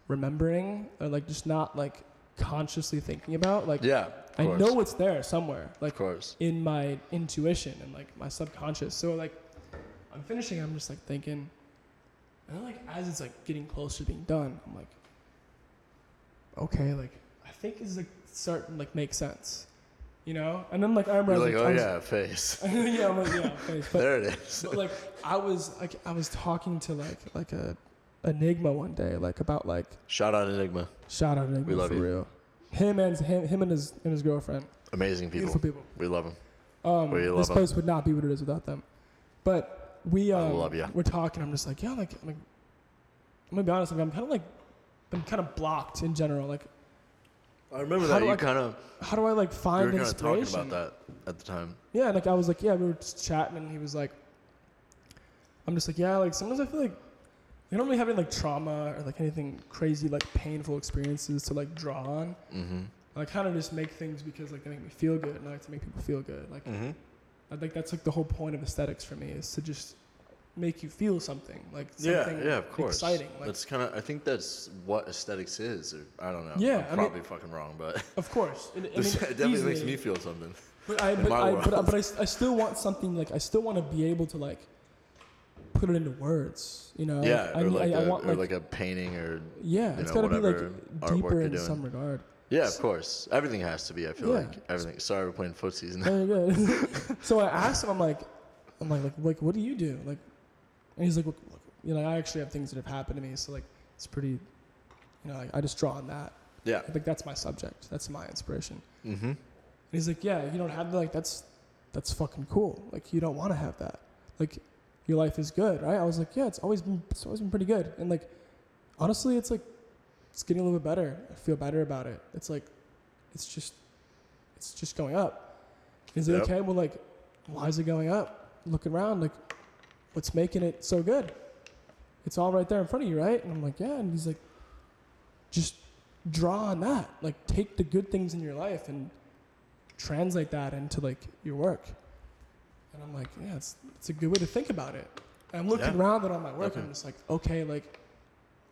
remembering or like just not like consciously thinking about. Like Yeah. I course. know it's there somewhere, like Of course. in my intuition and like my subconscious. So like I'm finishing, I'm just like thinking, and then like as it's like getting closer to being done, I'm like, okay, like I think is like starting like make sense, you know. And then like I remember You're I like, was, oh was, yeah, face. yeah, I'm like, yeah, face. But, there it is. but like I was like I was talking to like like a Enigma one day, like about like Shout out Enigma. shout out Enigma We love for you. real. Him and him, him and his and his girlfriend, Amazing people. beautiful people. We love them. Um, We this love 'em. place would not be what it is without them. But we, um, love ya. we're talking. I'm just like, yeah, like, I'm, like, I'm gonna be honest. Like, I'm kind of like, I'm kind of blocked in general. Like, I remember How that do you I- kind of how do I like you find were kind of talking about that at the time. Yeah, and, like I was like, yeah, we were just chatting, and he was like, I'm just like, yeah, like sometimes I feel like I don't really have any like trauma or like anything crazy like painful experiences to like draw on. Mm-hmm. I kind of just make things because like they make me feel good, and I like to make people feel good. Like Mm-hmm. I think that's like the whole point of aesthetics for me is to just make you feel something like Yeah, something yeah, of course. exciting. Like, that's kind of. I think that's what aesthetics is. Or, I don't know. Yeah, I'm I mean- probably fucking wrong, but of course, it, I mean, it definitely makes me feel something. But I, but, I, but, but I, I still want something like I still want to be able to like put it into words. You know? yeah, I, or like, I, I a, want or like, like a painting, or yeah, it's know, got to be like deeper in doing. some regard. yeah, of course. Everything has to be. I feel Yeah. like everything. Sorry, we're playing footsies. now. Very good. so I asked him, I'm like, I'm like, like, like, what do you do? Like, and he's like, look, look, you know, I actually have things that have happened to me, so like, it's pretty, you know, like, I just draw on that. yeah. Like that's my subject. That's my inspiration. Mm-hmm. And he's like, yeah, you don't have. Like, that's, that's fucking cool. Like, you don't want to have that. Like, your life is good, right? I was like, yeah, it's always been, it's always been pretty good. And like, honestly, it's like, it's getting a little bit better. I feel better about it. It's like, it's just, it's just going up. Is it Yep. okay, well, like, why is it going up? Look around, like, what's making it so good? It's all right there in front of you, right? And I'm like, yeah. And he's like, just draw on that. Like, take the good things in your life and translate that into like your work. And I'm like, yeah, it's, it's a good way to think about it. And I'm looking Yeah. around at all my work, Okay. and I'm just like, okay, like,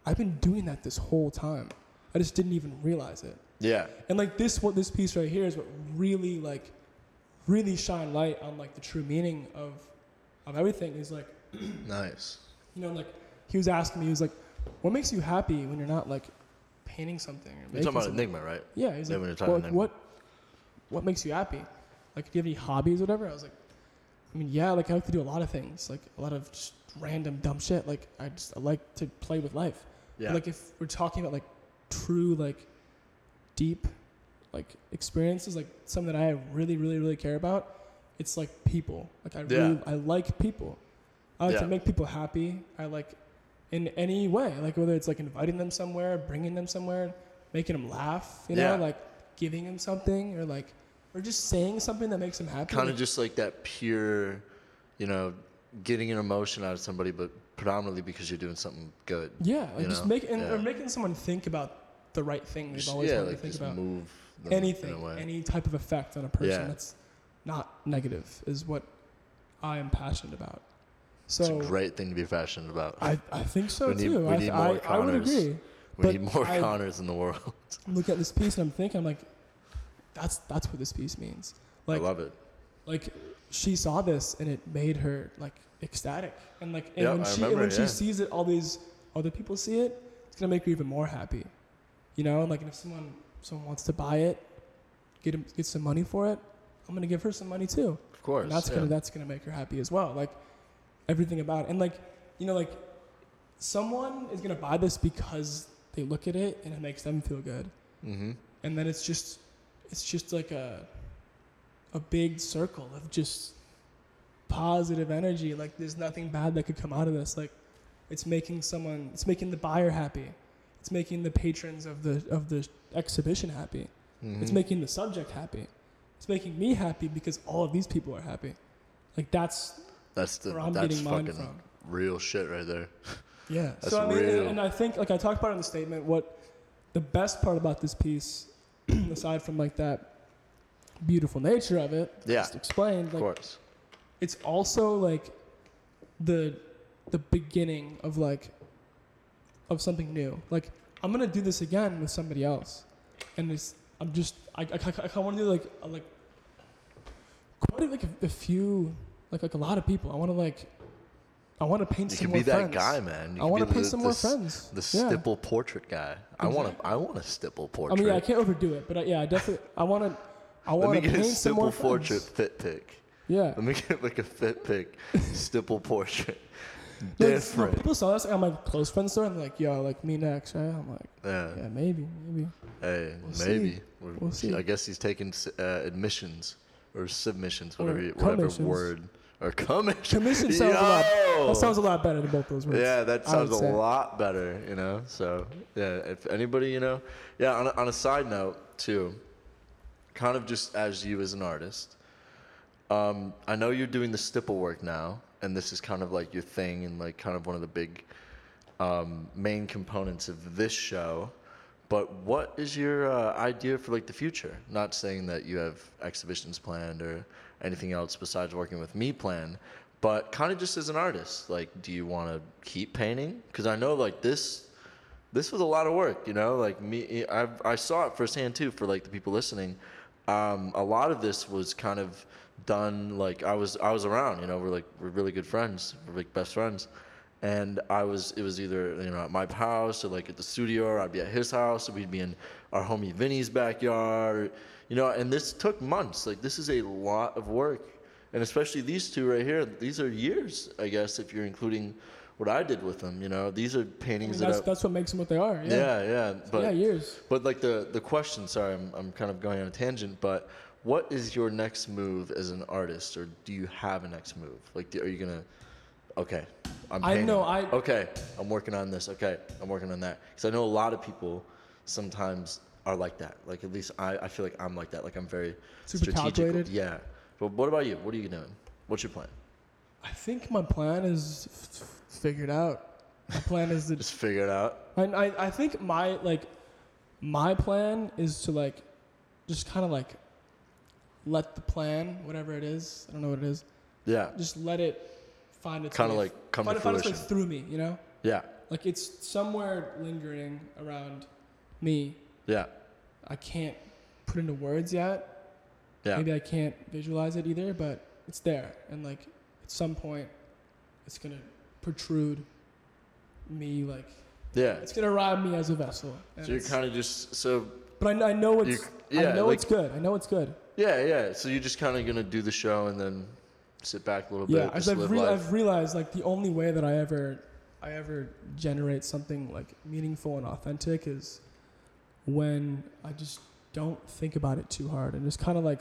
I've been doing that this whole time. I just didn't even realize it. Yeah. And like this, what this piece right here is what really like, really shine light on like the true meaning of, of everything. Is like, Nice. you know, like he was asking me, he was like, what makes you happy when you're not like painting something or You're talking about something? Enigma, right? Yeah, he's Yeah, like, when you're talking well, what what makes you happy? Like, do you have any hobbies or whatever? I was like, I mean, yeah, like I like to do a lot of things, like a lot of just random dumb shit. Like I just I like to play with life. But, Yeah. like if we're talking about like true like deep like experiences, like something that I really really really care about, it's like people. Like I Yeah. really I like people. I like Yeah. to make people happy. I like in any way, like whether it's like inviting them somewhere, bringing them somewhere, making them laugh, you know, like giving them something or like or just saying something that makes them happy. kind of just like that pure, you know, getting an emotion out of somebody, but predominantly because you're doing something good. yeah, like just know? making Yeah. or making someone think about the right thing they've always yeah, wanted like to think just about. move them anything, any type of effect on a person Yeah. that's not negative is what I am passionate about. So it's a great thing to be passionate about. I, I think so We need- too. we I, need I, more I would agree. we but need more I- Conners in the world. I'm at this piece and I'm thinking, I'm like, that's that's what this piece means. Like I love it. like she saw this and it made her like ecstatic and like and Yeah, when I she remember when she sees it all these other people see it it's gonna make her even more happy you know and like and if someone someone wants to buy it get get some money for it i'm gonna give her some money too Of course. and that's yeah. gonna that's gonna make her happy as well like everything about it and like you know like someone is gonna buy this because they look at it and it makes them feel good Mhm. and then it's just it's just like a a big circle of just positive energy like there's nothing bad that could come out of this like it's making someone it's making the buyer happy it's making the patrons of the of the exhibition happy it's Mhm. making the subject happy it's making me happy because all of these people are happy like that's That's the where I'm that's getting mine fucking from. real shit right there. Yeah. That's so I mean, real. and I think like I talked about in the statement. What the best part about this piece, aside from like that beautiful nature of it, Yeah. just explained, Of course. it's also like the the beginning of like of something new. Like I'm gonna do this again with somebody else, and it's I'm just I I, I, I want to do like a, like quite like a, a few like like a lot of people. I want to like I want to paint some more. You some can more be that guy, man. You I want to paint the- some the more friends. The Yeah. stipple portrait guy. I want to. I want a stipple portrait. I mean, yeah, I can't overdo it, but I, yeah, I definitely I want to I want to get a paint some more stipple portrait friends. fit pic. Yeah. Let me get like a fit pic stipple portrait. Like, Different. people saw this on my close friend store and like, "Yo, like me next," right? I'm like, Yeah. "Yeah, maybe, maybe." Hey, We'll maybe. We're- We'll see. I guess he's taking uh, admissions or submissions, whatever, you- whatever commissions. word. Or commission. Commission sounds a lot. Yo! That sounds a lot better than both those words. Yeah, that I sounds a say. lot better, you know. So yeah, if anybody, you know, yeah. On a, on a side note too, kind of just as you as an artist, um, I know you're doing the stipple work now, and this is kind of like your thing, and like kind of one of the big um, main components of this show. But what is your uh, idea for like the future? Not saying that you have exhibitions planned or anything else besides working with me planned, but kind of just as an artist. Like, do you want to keep painting? Because I know like this, this was a lot of work. You know, like me, I I saw it firsthand too. For like the people listening, um, a lot of this was kind of done like I was I was around. You know, we're like we're really good friends. We're like best friends and I was it was either you know at my house or like at the studio or I'd be at his house or we'd be in our homie Vinny's backyard, you know. And this took months. Like this is a lot of work, and especially these two right here. These are years, I guess, if you're including what I did with them. You know, these are I mean, paintings that's that. that's what makes them what they are. Yeah. yeah, yeah, but yeah, years. but like the the question, sorry, I'm I'm kind of going on a tangent, but what is your next move as an artist, or do you have a next move? Like, are you gonna? Okay, I'm. I know, I- Okay, I'm working on this. Okay, I'm working on that because I know a lot of people sometimes are like that. Like at least I, I feel like I'm like that. Like I'm very Super strategical. calculated? Yeah. But what about you? What are you doing? What's your plan? I think my plan is f- f- figured out. My plan is to Just figure it out. I, I, I think my like my plan is to like just kind of like let the plan whatever it is I don't know what it is Yeah. just let it find its Kind of like come find, to find its way through me you know Yeah. like it's somewhere lingering around me Yeah. I can't put into words yet Yeah. maybe I can't visualize it either but it's there and like at some point it's gonna protrude me like Yeah. It's gonna ride me as a vessel. So you're kind of just so but I, I know it's. yeah, I know like- it's good. I know it's good. yeah yeah. So you're just kind of gonna do the show and then sit back a little Yeah, bit. Yeah, I've, life. I've realized like the only way that I ever, I ever generate something like meaningful and authentic is when I just don't think about it too hard and just kind of like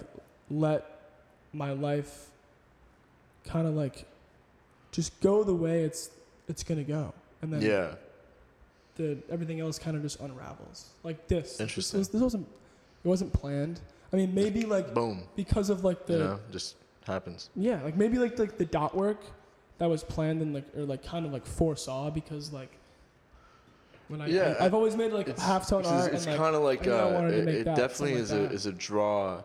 let my life kind of like just go the way it's it's gonna go, and then yeah. the everything else kind of just unravels like this. This Interesting. was- This, wasn't it wasn't planned. I mean, maybe like Boom. because of like the you know, just happens. yeah, like maybe like like the dot work that was planned and like or like kind of like foresaw because like when I, Yeah, I have always made like halftone art it's like kind of like I uh, it, it that, definitely is like a is a draw.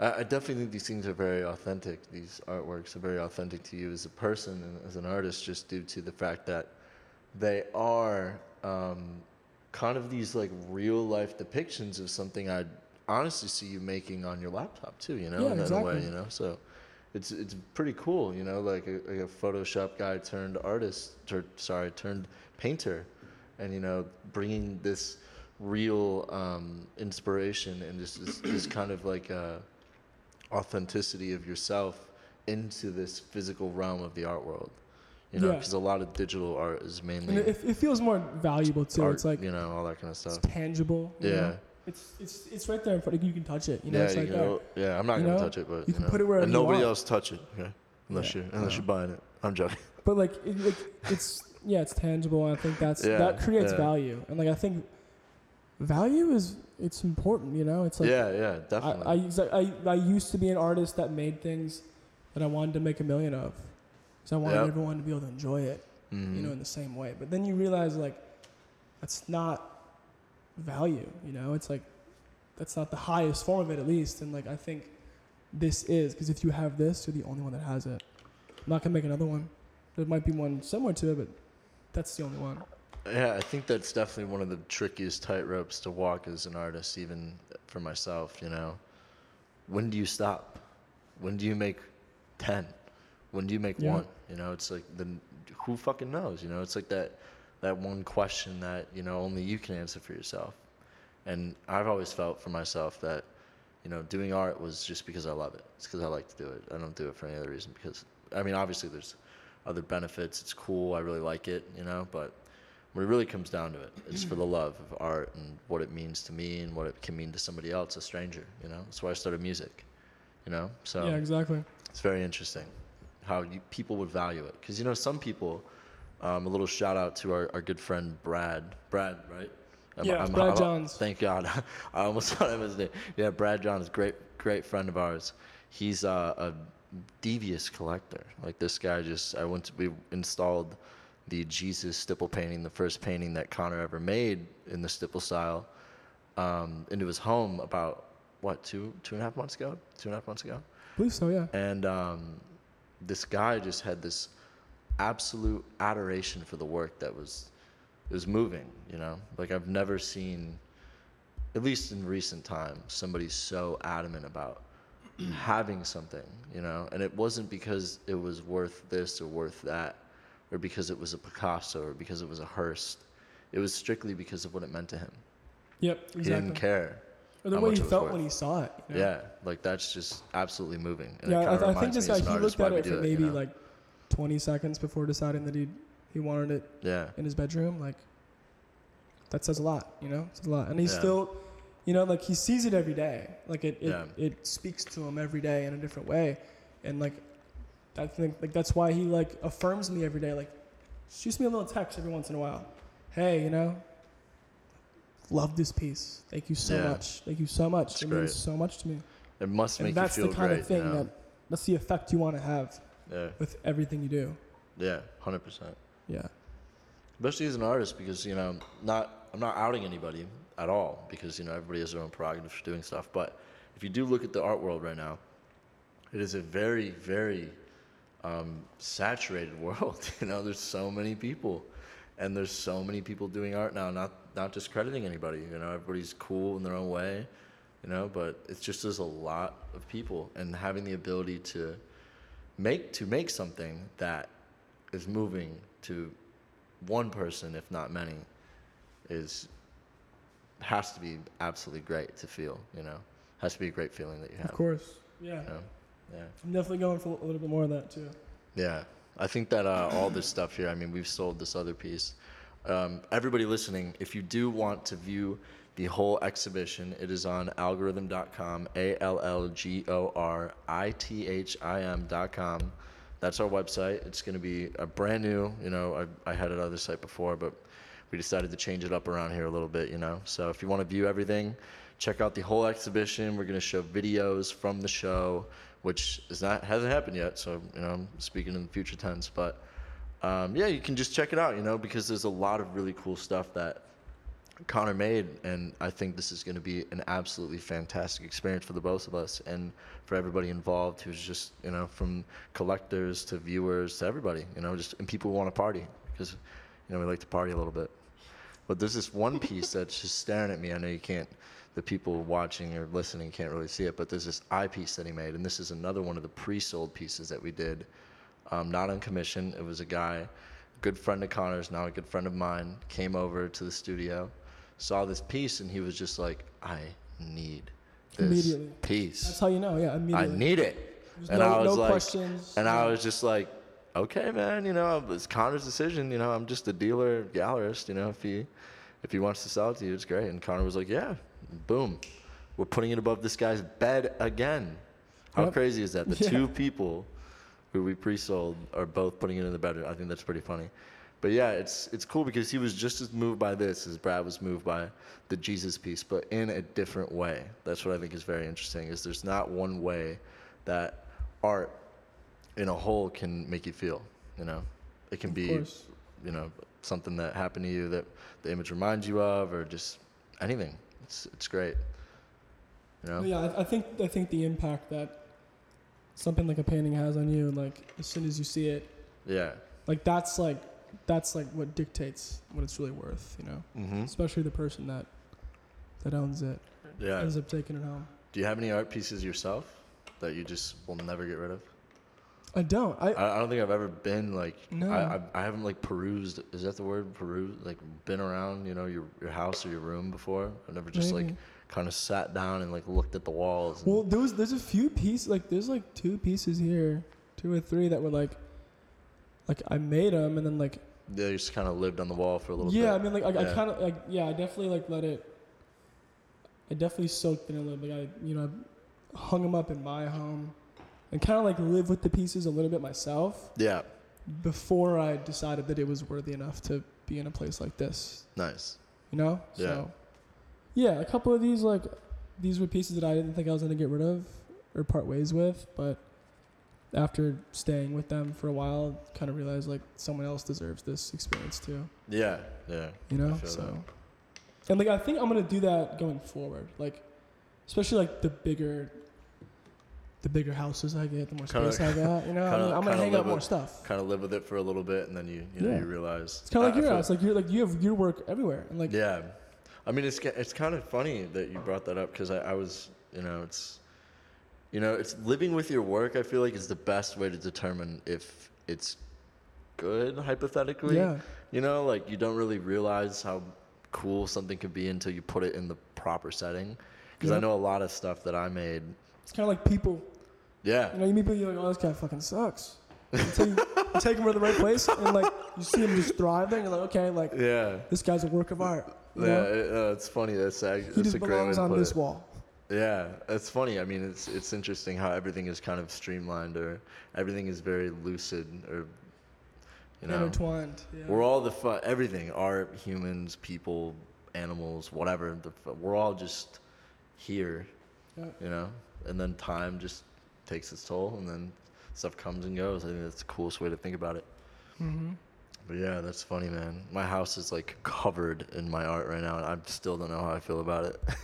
I, I definitely think these things are very authentic. These artworks are very authentic to you as a person and as an artist, just due to the fact that they are um, kind of these like real life depictions of something I'd honestly see you making on your laptop too. You know, Yeah, in a way, you know, so. It's, it's pretty cool, you know, like a, like a Photoshop guy turned artist, sorry, turned painter, and you know, bringing this real um, inspiration and just this, this kind of like uh, authenticity of yourself into this physical realm of the art world. You know, Yeah. because a lot of digital art is mainly it, it feels more valuable too. art, it's like you know, all that kind of it's stuff. tangible. Yeah, know? It's it's it's right there in front. of You You can touch it. You know, yeah, it's you like can, there. go- yeah. I'm not You gonna know, touch it, but you can know. put it wherever and you nobody want. else touch it, okay? Unless you're unless you're uh-huh. buying it. I'm joking. But like, it, like it's yeah, it's tangible. And I think that's Yeah, that creates yeah. value. And like I think value is it's important. You know, it's like yeah, yeah, definitely. I, I, I, I used to be an artist that made things that I wanted to make a million of. Because I wanted Yep. everyone to be able to enjoy it, you mm-hmm. know, in the same way. But then you realize, like, that's not value, you know? It's like, that's not the highest form of it, at least. And, like, I think this is, because if you have this, you're the only one that has it. I'm not to make another one. There might be one similar to it, but that's the only one. Yeah, I think that's definitely one of the trickiest tightropes to walk as an artist, even for myself. You know, when do you stop? When do you make ten? When do you make Yeah. one? You know, it's like the who fucking knows? You know, it's like that that one question that you know only you can answer for yourself. And I've always felt for myself that you know doing art was just because I love it. It's because I like to do it. I don't do it for any other reason. Because I mean, obviously there's other benefits. It's cool. I really like it. You know, but when it really comes down to it, it's for the love of art and what it means to me and what it can mean to somebody else, a stranger. You know, that's why I started music. You know, so yeah, exactly. it's very interesting how you, people would value it because you know some people. Um, a little shout out to our, our good friend Brad. Brad, right? I'm- Yeah, Brad Johns. Thank God. I almost thought I was name. Yeah, Brad Johns, great great friend of ours. He's uh, a devious collector. Like this guy just I went to we installed the Jesus stipple painting, the first painting that Conner ever made in the stipple style, um, into his home about what two two and a half months ago, two and a half months ago, I believe so, yeah. and um, this guy just had this absolute adoration for the work that was it was moving. You know, like I've never seen, at least in recent times, somebody so adamant about having something. You know, and it wasn't because it was worth this or worth that, or because it was a Picasso or because it was a Hirst. It was strictly because of what it meant to him. Yep, exactly. He didn't care. Or the way he felt worth. when he saw it. you know? Yeah, like that's just absolutely moving. And Yeah, I, I think reminds this me guy as an he looked at it do for you maybe know? like 20 seconds before deciding that he he wanted it yeah, in his bedroom. Like that says a lot, you know, it says a lot. And he's Yeah. still, you know, like he sees it every day. Like it it, Yeah. it speaks to him every day in a different way, and like I think like that's why he like affirms me every day. Like shoots me a little text every once in a while. Hey, you know. Love this piece. Thank you so Yeah. much. Thank you so much. It's it great. means so much to me. it must And make that's you the feel kind great. of thing you know? that that's the effect you want to have yeah, with everything you do. yeah, hundred percent. Yeah. Especially as an artist, because you know, not I'm not outing anybody at all, because you know everybody has their own prerogative for doing stuff. But if you do look at the art world right now, it is a very, very um, saturated world. You know, there's so many people, and there's so many people doing art now. Not not discrediting anybody. You know, everybody's cool in their own way. You know, but it's just there's a lot of people, and having the ability to make to make something that is moving to one person, if not many, is has to be absolutely great to feel. You know, has to be a great feeling that you have. Of course. Yeah. You know? Yeah. I'm definitely going for a little bit more of that too. Yeah, I think that uh, all this stuff here. I mean, we've sold this other piece. Um, everybody listening, if you do want to view the whole exhibition, it is on algorithm.com. A L L G O R I T H I M.com. That's our website. It's going to be a brand new. You know, I, I had the site before, but we decided to change it up around here a little bit. You know, so if you want to view everything, check out the whole exhibition. We're going to show videos from the show which is not hasn't happened yet. So you know, I'm speaking in the future tense, but um, yeah, you can just check it out. You know, because there's a lot of really cool stuff that Conner made, and I think this is going to be an absolutely fantastic experience for the both of us and for everybody involved. Who's just you know, from collectors to viewers to everybody. You know, just and people who want to party because you know we like to party a little bit. But there's this one piece that's just staring at me. I know you can't the people watching or listening can't really see it, but there's this eyepiece that he made, and this is another one of the pre-sold pieces that we did, um, not on commission. It was a guy, good friend of Conner's, now a good friend of mine, came over to the studio, saw this piece, and he was just like, "I need this Immediately. piece. That's how you know. Yeah, I need it." There's and no, I was no like, questions. and I was just like, okay, man, you know, it's Conner's decision. You know, I'm just a dealer, gallerist. You know, if he if he wants to sell it to you, it's great. And Conner was like, yeah, boom, we're putting it above this guy's bed again. How Yep. crazy is that? The Yeah. two people who we pre-sold are both putting it in the bed. I think that's pretty funny. But yeah, it's it's cool because he was just as moved by this as Brad was moved by the Jesus piece, but in a different way. That's what I think is very interesting. Is there's not one way that art in a whole can make you feel. You know, it can Of be course. you know something that happened to you that the image reminds you of, or just anything. It's it's great. You know. Yeah, I, I think I think the impact that something like a painting has on you, like as soon as you see it, Yeah. like that's like that's like what dictates what it's really worth, you know. Mm-hmm. Especially the person that that owns it Yeah. ends up taking it home. Do you have any art pieces yourself that you just will never get rid of? I don't. I, I, I don't think I've ever been like No. I, I I haven't like perused. Is that the word perused? Like been around, you know, your your house or your room before. I've never just like kind of sat down and like looked at the walls. Well, there was there's a few pieces like there's like two pieces here, two or three that were like like I made them and then like they just kind of lived on the wall for a little bit. yeah, I mean like I, I kind of like yeah, I definitely like let it. I definitely soaked in a little bit. Like I you know I hung them up in my home, and kind of like live with the pieces a little bit myself yeah. before I decided that it was worthy enough to be in a place like this. Nice. You know. Yeah. So, yeah, a couple of these like these were pieces that I didn't think I was gonna get rid of or part ways with, but after staying with them for a while, kind of realized like someone else deserves this experience too. Yeah. Yeah. You know, so that. and like I think I'm gonna do that going forward, like especially like the bigger. The bigger houses I get, the more Kinda- space I got. You know, I'm, kinda- gonna- I'm gonna hang live up more with- stuff. Kind of live with it for a little bit, and then you you know Yeah. you realize It's kind of like your house. Like you're like you have your work everywhere, and like Yeah, I mean it's it's kind of funny that you brought that up because I, I was you know it's you know it's living with your work. I feel like is the best way to determine if it's good hypothetically. yeah, You know, like you don't really realize how cool something could be until you put it in the proper setting. Because I know a lot of stuff that I made. it's kind of like people. Yeah, You know, you meet people, you're like, oh, this guy fucking sucks. Until you, you take him to the right place, and like you see him just thriving, you're like, okay, like yeah, this guy's a work of art. You yeah. it- uh, it's funny. That's ac- he that's just a great way belongs on this it. wall. Yeah, it's funny. I mean, it's it's interesting how everything is kind of streamlined, or everything is very lucid, or you know, intertwined. Yeah. we're all the fu- everything: art, humans, people, animals, whatever. The, we're all just here, Yeah. you know. And then time just takes its toll, and then stuff comes and goes. I think that's the coolest way to think about it. hmm But yeah, that's funny, man. My house is like covered in my art right now, and I still don't know how I feel about it.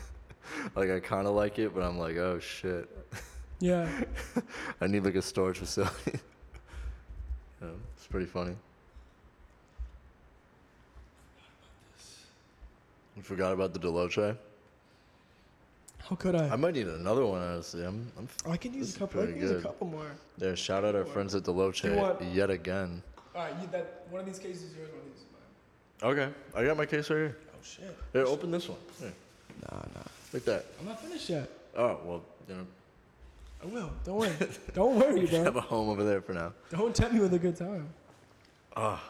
like I kind of like it, but I'm like, oh shit. Yeah. I need like a storage facility. yeah, it's pretty funny. You forgot about the Deloche? How could I? I might need another one, honestly. I'm, I'm I can use a couple. I can pretty use a couple more. there. Shout out our friends at Deloche want- yet again. All right, you, that one of these cases is yours. One of these is mine. Okay, I got my case right here. Oh shit. Here, open this one. Here, Nah, nah. Like that. I'm not finished yet. Oh well, you know, I will. Don't worry. Don't worry, bro. have a home over there for now. Don't tempt me with a good time. Ah,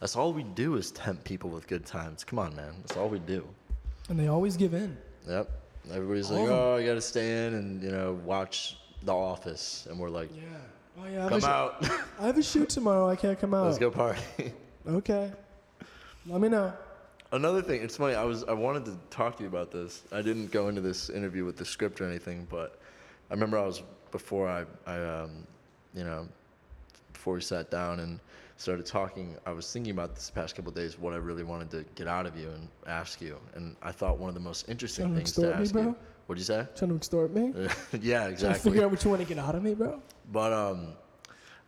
that's all we do is tempt people with good times. Come on, man. That's all we do. And they always give in. Yep. Everybody's All like, of 'em. oh, I gotta stay in and you know watch The Office, and we're like, Yeah. Oh yeah. I have, come a sh- out, I have a shoot tomorrow. I can't come out. let's go party. Okay. Let me know. Another thing, it's funny. I was I wanted to talk to you about this. I didn't go into this interview with the script or anything, but I remember I was before I I um, you know before we sat down and started talking. I was thinking about this past couple of days what I really wanted to get out of you and ask you, and I thought one of the most interesting Trying to things to extort me, ask bro? you. What'd you say? Trying to extort me? yeah, Trying to exactly. figure out what you want to get out of me, bro. But um,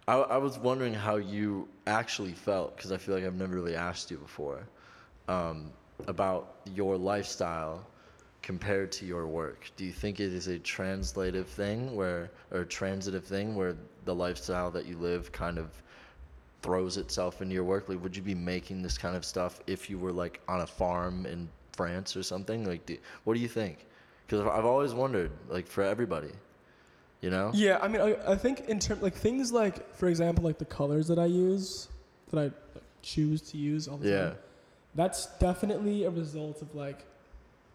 I, I was wondering how you actually felt because I feel like I've never really asked you before um, about your lifestyle compared to your work. Do you think it is a translative thing where, or a transitive thing where the lifestyle that you live kind of throws itself into your work? Like, would you be making this kind of stuff if you were like on a farm in France or something? Like, do, what do you think? Because I've always wondered, like, for everybody, you know? Yeah, I mean, I, I think in terms like things like, for example, like the colors that I use, that I choose to use all the Yeah. time. That's definitely a result of like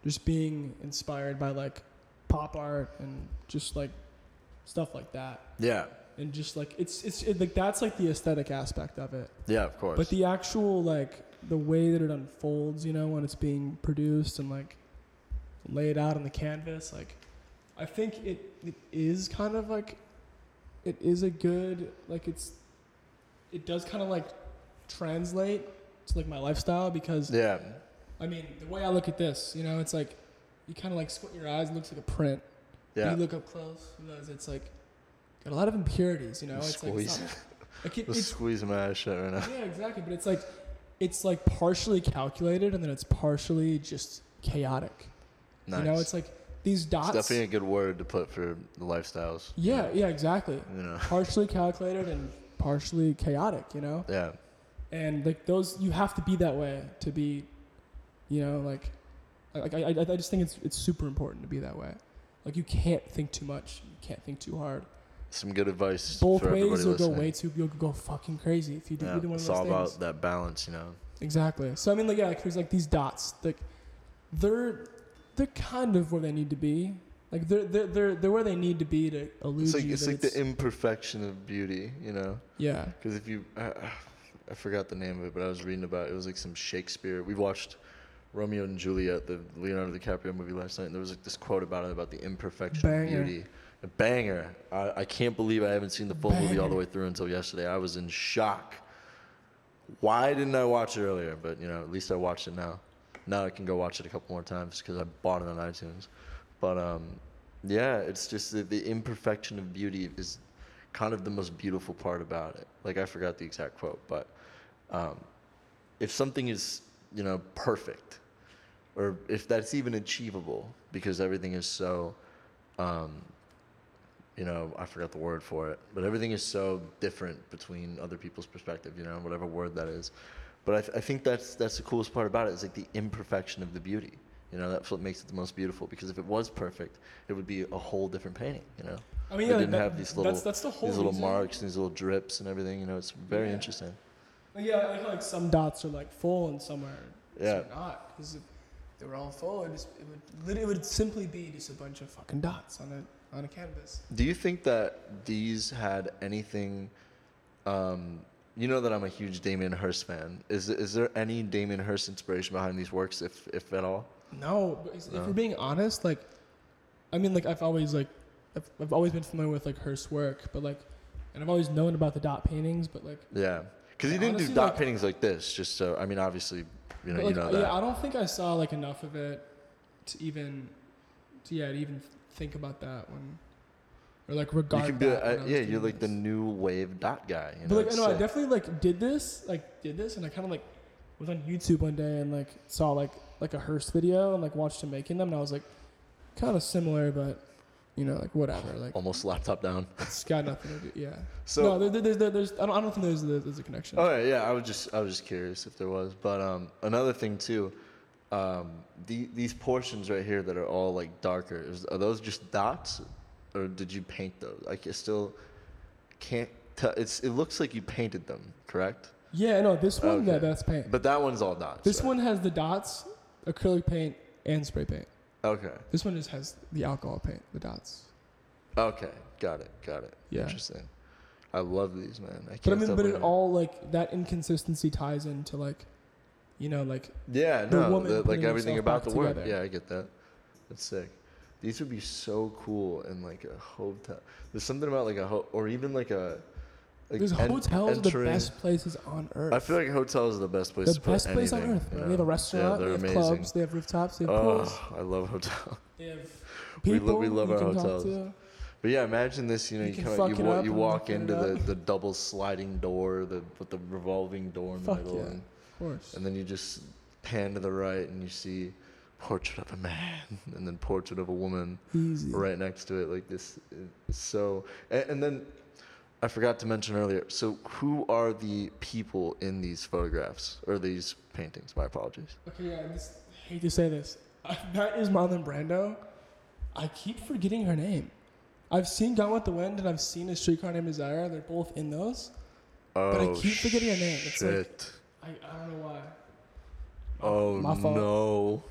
just being inspired by like pop art and just like stuff like that, Yeah. and just like it's it's it, like that's like the aesthetic aspect of it. Yeah, of course. But the actual like the way that it unfolds, you know, when it's being produced and like laid out on the canvas, like I think it it is kind of like it is a good like it's it does kind of like translate to like my lifestyle because yeah, I mean the way I look at this, you know, it's like you kind of like squint your eyes, it looks like a print. yeah. You look up close, you realize it's like got a lot of impurities, you know. It's like, it's Squeeze. not, like it, it's squeeze my ass shut right now. yeah, exactly. But it's like it's like partially calculated and then it's partially just chaotic. Nice. You know, it's like these dots. It's definitely a good word to put for the lifestyles. yeah, yeah, exactly. You know. partially calculated and partially chaotic. You know, Yeah. And like those, you have to be that way to be, you know, like, like I, I, I just think it's it's super important to be that way. Like you can't think too much. You can't think too hard. Some good advice Both for everybody ways, you'll go way too. You'll go fucking crazy if you do yeah. either one of It's those all things. about that balance, you know. Exactly. So I mean, like, yeah, like there's like these dots. Like, they're they're kind of where they need to be. Like they're they're they're, they're where they need to be to elude It's like you. it's like the imperfection of beauty, you know. yeah. Because if you, uh, I forgot the name of it, but I was reading about it. It was like some Shakespeare. We watched Romeo and Juliet, the Leonardo DiCaprio movie last night, and there was like this quote about it about the imperfection Banger. of beauty. A banger. I, I can't believe I haven't seen the full movie all the way through until yesterday. I was in shock. Why didn't I watch it earlier? But you know, at least I watched it now. Now I can go watch it a couple more times because I bought it on iTunes. But um, yeah, it's just the, the imperfection of beauty is kind of the most beautiful part about it. Like I forgot the exact quote, but um, if something is you know perfect, or if that's even achievable, because everything is so, um, you know, I forgot the word for it, but everything is so different between other people's perspective. You know, whatever word that is. But I, th- I think that's that's the coolest part about it. it. Is like the imperfection of the beauty. You know, what makes it the most beautiful. Because if it was perfect, it would be a whole different painting. You know. I mean, They yeah, didn't that- have these little- that's that's the whole these little reason. marks, and these little drips, and everything. You know, it's very Yeah. interesting. Yeah, I how like some dots are like full and some are Yeah. some not. Because if they were all full, it, just, it would it would simply be just a bunch of fucking dots on a on a canvas. Do you think that these had anything? Um, you know that I'm a huge Damien Hirst fan. Is is there any Damien Hirst inspiration behind these works, if if at all? No, but if No. we're being honest, like, I mean, like I've always like, I've, I've always been familiar with like Hirst's work, but like, and I've always known about the dot paintings, but like, Yeah, because he didn't Honestly, do dot like- paintings like this. Just so I mean, obviously, you know, but, like you know yeah. I don't think I saw like enough of it to even, to, yeah, to even think about that when, or like regard. you can be, that uh, when I was yeah, doing you're like the this. new wave dot guy. You know, But like, it's I sick. definitely like did this, like did this, and I kind of like was on YouTube one day and like saw like like a Hirst video and like watched him making them, and I was like, kind of similar, but you know, like whatever, like almost laptop down. it's got nothing to do. Yeah. So no, there, there, there's, there, there's, I don't, I don't think there's, there's a connection. Oh yeah, yeah. I was just I was just curious if there was. But um, another thing too, um, the, these portions right here that are all like darker, is, are those just dots, or did you paint those? Like, you still can't tell. It's it looks like you painted them, correct? Yeah, no, this one, yeah, Okay. that's paint. But that one's all dots. this right? one has the dots, acrylic paint, and spray paint. Okay. This one just has the alcohol paint, the dots. Okay. Got it. Got it. Yeah. Interesting. I love these, man. I can't But I mean, but it all like that inconsistency ties into like, you know, like Yeah, the no, the, like everything about the work. together. Yeah, I get that. That's sick. These would be so cool in like a hotel. There's something about like a ho- or even like a. Like These en- hotels are the best places on earth. I feel like hotels are the best place the to put best place on anything, earth. you bro. They have a restaurant. Yeah, they they're have amazing. clubs. They have rooftops. They have oh, pools. Oh, I love hotels. They have We lo- people we love you our can talk hotels. to. But yeah, imagine this. You know, You you, can kind fuck of it you, wa- up you and walk fuck it into the, up. the double sliding door, the with the revolving door in Fuck the middle, yeah. and, Of course. and then you just pan to the right and you see portrait of a man and then portrait of a woman Easy. right next to it like this is so and, and then i forgot to mention earlier so who are the people in these photographs or these paintings my apologies Okay, yeah. I just hate to say this. That is Marlon Brando. I keep forgetting her name. I've seen Gone with the Wind and I've seen A Streetcar Named Desire. They're both in those. oh I keep forgetting her name. It's like- oh, I, I don't know why. My- oh my fault. no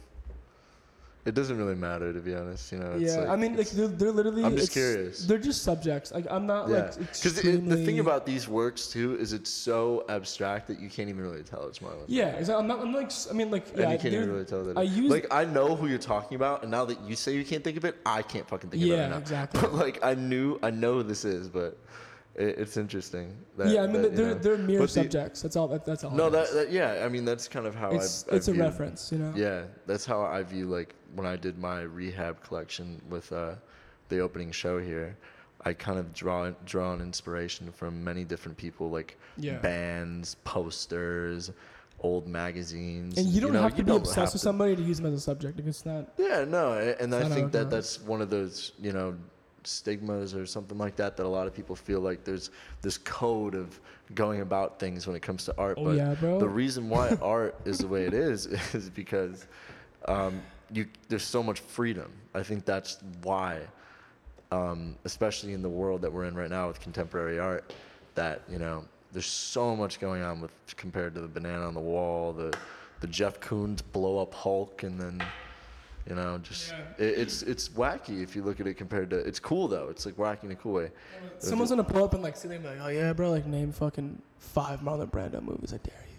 it doesn't really matter to be honest you know it's yeah, like, I mean, like they're, they're literally. I'm just curious. They're just subjects. Like I'm not yeah like because the thing about these works too is it's so abstract that you can't even really tell it's Marlon Yeah, exactly. I'm not. I'm like. I mean, like. and you can't even really tell that. I use- like I know who you're talking about, and now that you say you can't think of it, I can't fucking think of it. Yeah, right exactly. But like I knew, I know who this is, but it, it's interesting. That, yeah, I mean, that, they're know- they're the- subjects. That's all. That, that's all. No, that, that yeah. I mean, that's kind of how it's I. I it's a view- reference, you know. Yeah, that's how I view like when I did my rehab collection with uh, the opening show here. I kind of draw draw an inspiration from many different people, like Yeah. bands, posters, old magazines. And you don't know, have to you be obsessed with to- somebody to use them as a subject. Like it's not. Yeah, no, and I think that that's one of those, you know, stigmas or something like that that a lot of people feel like there's this code of going about things when it comes to art. Oh but yeah, the reason why art is the way it is is because um, you there's so much freedom. I think that's why, um, especially in the world that we're in right now with contemporary art, that you know there's so much going on with compared to the banana on the wall, the the Jeff Koons blow up Hulk, and then you know just Yeah. it, it's it's wacky if you look at it compared to it's cool though. It's like wacky in a cool way. Someone's gonna pull up and like see them like, oh yeah, bro, like name fucking five Marlon Brando movies. I dare you.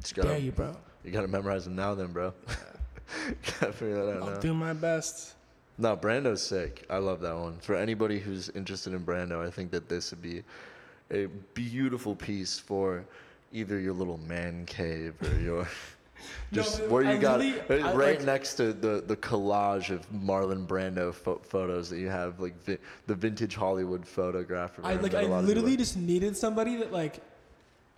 Just Dare gotta, you, bro. you gotta memorize them now, then, bro. gotta figure that out I'll now. do my best. No, Brando's sick. I love that one. For anybody who's interested in Brando, I think that this would be a beautiful piece for either your little man cave or your just but where you I got literally- uh, right like- next to the the collage of Marlon Brando pho- photos that you have, like vi- the vintage Hollywood photograph. I like. I a lot of people literally just needed somebody that like,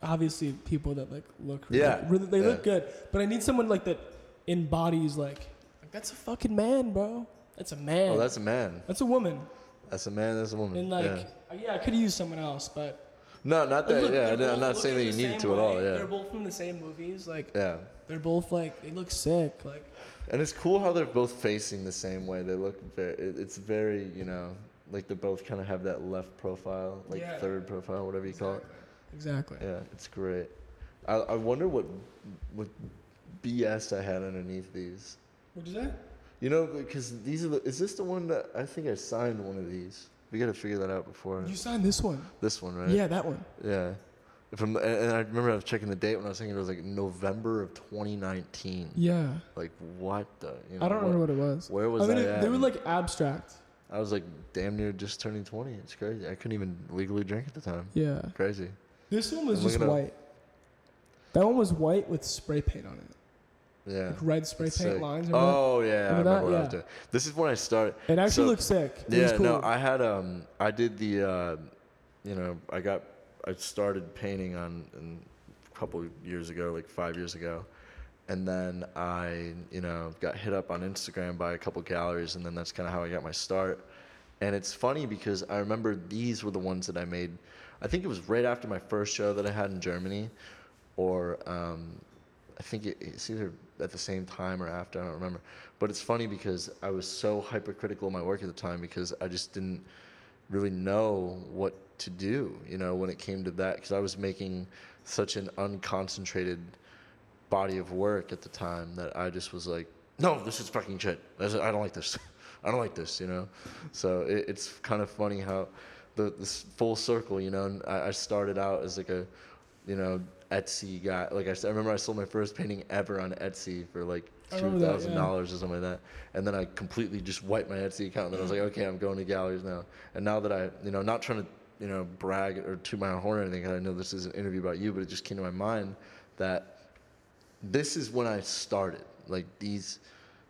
obviously people that like look. Really, Yeah, Really, they look good, but I need someone like that embodies like, like that's a fucking man, bro. That's a man. Oh, that's a man. that's a woman. That's a man. That's a woman. And like, yeah. yeah, I could use someone else, but No, not that. look, yeah, they're I'm not saying that you needed to at all. Yeah. They're both from the same movies. Like Yeah. they're both like they look sick. Like And it's cool how they're both facing the same way. They look very. It's very, you know, like they both kind of have that left profile, like Yeah. third profile, whatever you call it. exactly. Yeah, it's great. I, I wonder what what BS I had underneath these. What'd you say? You know, because these are the. Is this the one that I think I signed one of these? We got to figure that out before You signed this one. this one, right? Yeah, that one. Yeah. From and and I remember I was checking the date when I was thinking it was like November of 2019. Yeah. Like what the? You know, I don't remember what it was. Where was I mean, I it- at? they were like abstract. I was like damn near just turning 20. It's crazy. I couldn't even legally drink at the time. Yeah. Crazy. This one was I'm just looking up- white. That one was white with spray paint on it. Yeah. Like red spray paint sick. lines. Remember Oh yeah, I Remember that? I was Yeah. This is when I started. It actually so- looked sick. It yeah, cool. no, I had um, I did the, uh, you know, I got, I started painting on a couple years ago, like five years ago, and then I, you know, got hit up on Instagram by a couple galleries, and then that's kind of how I got my start. And it's funny because I remember these were the ones that I made. I think it was right after my first show that I had in Germany, or um, I think it, it's either at the same time or after. I don't remember. But it's funny because I was so hypercritical of my work at the time because I just didn't really know what to do. You know, when it came to that, because I was making such an unconcentrated body of work at the time that I just was like, no, this is fucking shit. I don't like this. I don't like this, you know? So it, it's kind of funny how the this full circle, you know, I, I started out as like a, you know, Etsy guy. Like I, I remember I sold my first painting ever on Etsy for like two thousand yeah. dollars or something like that. And then I completely just wiped my Etsy account. And then I was like, okay, I'm going to galleries now. And now that I, you know, not trying to, you know, brag or toot my own horn or anything. I know this is an interview about you, but it just came to my mind that this is when I started. Like these,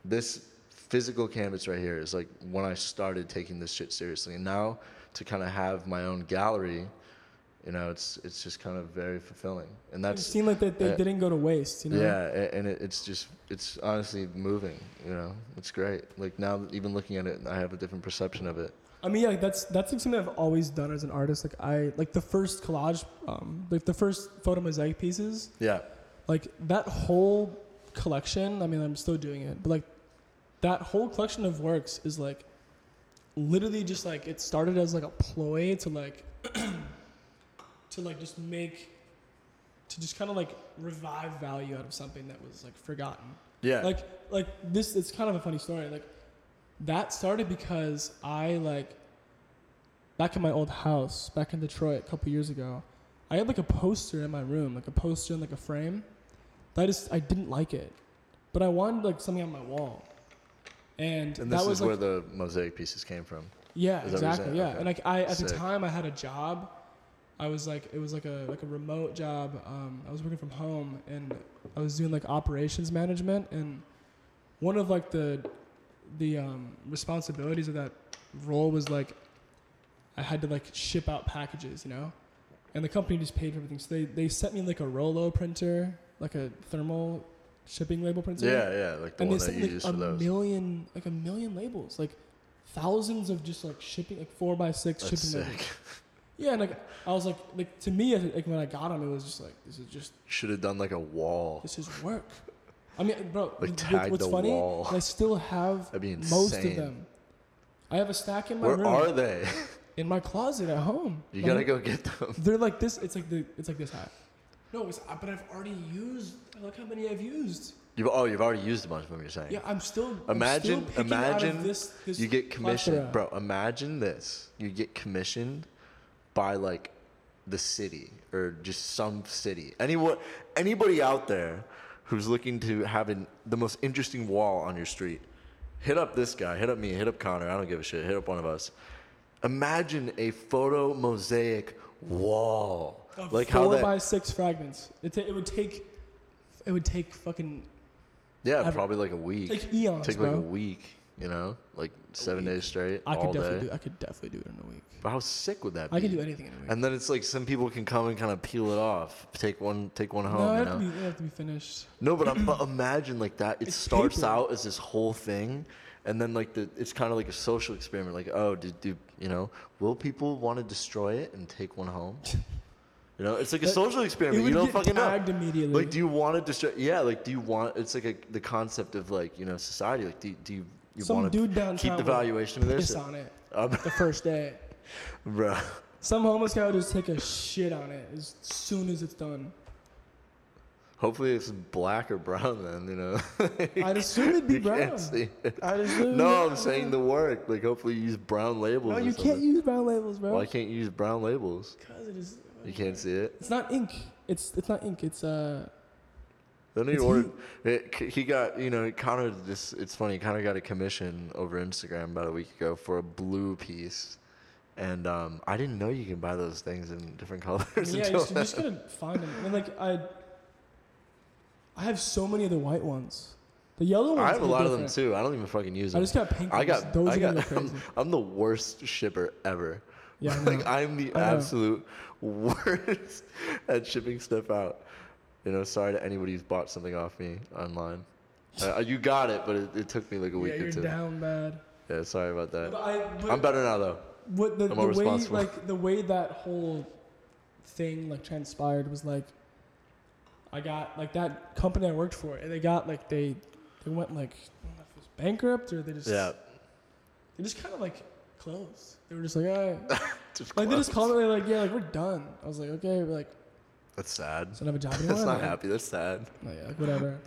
this physical canvas right here is like when I started taking this shit seriously. And now to kind of have my own gallery, you know, it's it's just kind of very fulfilling. And that's. It seemed like that they uh, didn't go to waste. You know. yeah, and it, it's just it's honestly moving. You know, it's great. Like now, even looking at it, I have a different perception of it. I mean, yeah, like that's that's like something I've always done as an artist. Like I like the first collage, um, like the first photo mosaic pieces. Yeah, Like that whole collection. I mean, I'm still doing it, but like that whole collection of works is like literally just like it started as like a ploy to like to like just make to just kind of like revive value out of something that was like forgotten. yeah, like like this it's kind of a funny story like that started because i like back in my old house back in detroit a couple years ago i had like a poster in my room like a poster in like a frame that i just i didn't like it but i wanted like something on my wall and, and that was is like where the mosaic pieces came from. yeah, Is that what you're exactly. Yeah, Okay. and like I at the time I had a job. I was like it was like a like a remote job. Um, I was working from home and I was doing like operations management and one of like the the um, responsibilities of that role was like I had to like ship out packages, you know, and the company just paid for everything. So they they sent me like a Rollo printer, like a thermal shipping label printer Yeah, yeah, like the and one they that sent you like use a for those. million, like a million labels, like thousands of just like shipping, like four by six That's shipping labels. Yeah, and like I was like, like to me, like when I got them, it was just like this is just Should have done like a wall. this is work. I mean, bro, Like, what- tag what's the funny? wall. I still have That'd be most of insane. them. I have a stack in my Where room, are they? in my closet at home. You Like, gotta go get them. They're like this. It's like the. It's like this high. No, it's, but I've already used. Look how many I've used. You've oh, you've already used a bunch of them. You're saying. Yeah, I'm still. I'm Imagine, still picking out of imagine this, this you get commissioned, plethora. bro. Imagine this: you get commissioned by like the city or just some city. Anyone, anybody out there who's looking to have an, the most interesting wall on your street, hit up this guy. Hit up me. Hit up Conner. I don't give a shit. Hit up one of us. Imagine a photo mosaic wall, Of like four how that. by six fragments. It, ta- it would take, it would take fucking yeah, probably like a week. take eons, Take like a week. You know, like seven days straight, I all could definitely day. do. I could definitely do it in a week. But how sick would that be? I can do anything in a week. And then it's like some people can come and kind of peel it off, take one, take one no, home. it you have, know? to be, it have to be finished. No, but, I'm, but imagine like that. It It's starts paper. out as this whole thing, and then like the it's kind of like a social experiment. Like, oh, do, do you know? Will people want to destroy it and take one home? You know, it's like a That- social experiment. would You don't get fucking know. tagged immediately. Like, do you want to destroy? Yeah, like, do you want? It's like a, the concept of like you know society. Like, do, do you you Some dude downtown keep the valuation of this? piss on it Um, the first day. bro. Some homeless guy would just take a shit on it as soon as it's done. Hopefully it's black or brown then, you know. I'd assume it'd be You brown. can't see it. I'd assume. No, I'm saying the work. Like hopefully you use brown labels. No, you can't use brown labels, bro. Why can't you use brown labels? Because it is. You can't see it. It's not ink. It's it's not ink. It's uh. Then he ordered. It, he got you know kind of This it's funny. Kind of got a commission over Instagram about a week ago for a blue piece, and um, I didn't know you can buy those things in different colors. yeah, you just, you just gotta find them. And like I. I have so many of the white ones. The yellow ones. I have a lot of them too. I don't even fucking use them. I just got pink. I ones. got. those I got. go I'm. I'm the worst shipper ever. Yeah, like know. I'm the I know. absolute worst at shipping stuff out. You know, sorry to anybody who's bought something off me online. Uh, you got it, but it, it took me like a week yeah, or you're two. down bad. Yeah, sorry about that. But I, but I'm better now though. What the, I'm the way like the way that whole thing like transpired was like I got like that company I worked for, and they got like they they went like I don't know if it was bankrupt or they just Yeah. they just kind of like closed. They were just like, all right. Just like they just called me like, yeah, like we're done. I was like, okay, we're like, That's sad. so I don't have a job anymore. That's not Like, happy. That's sad. Like, yeah, like whatever.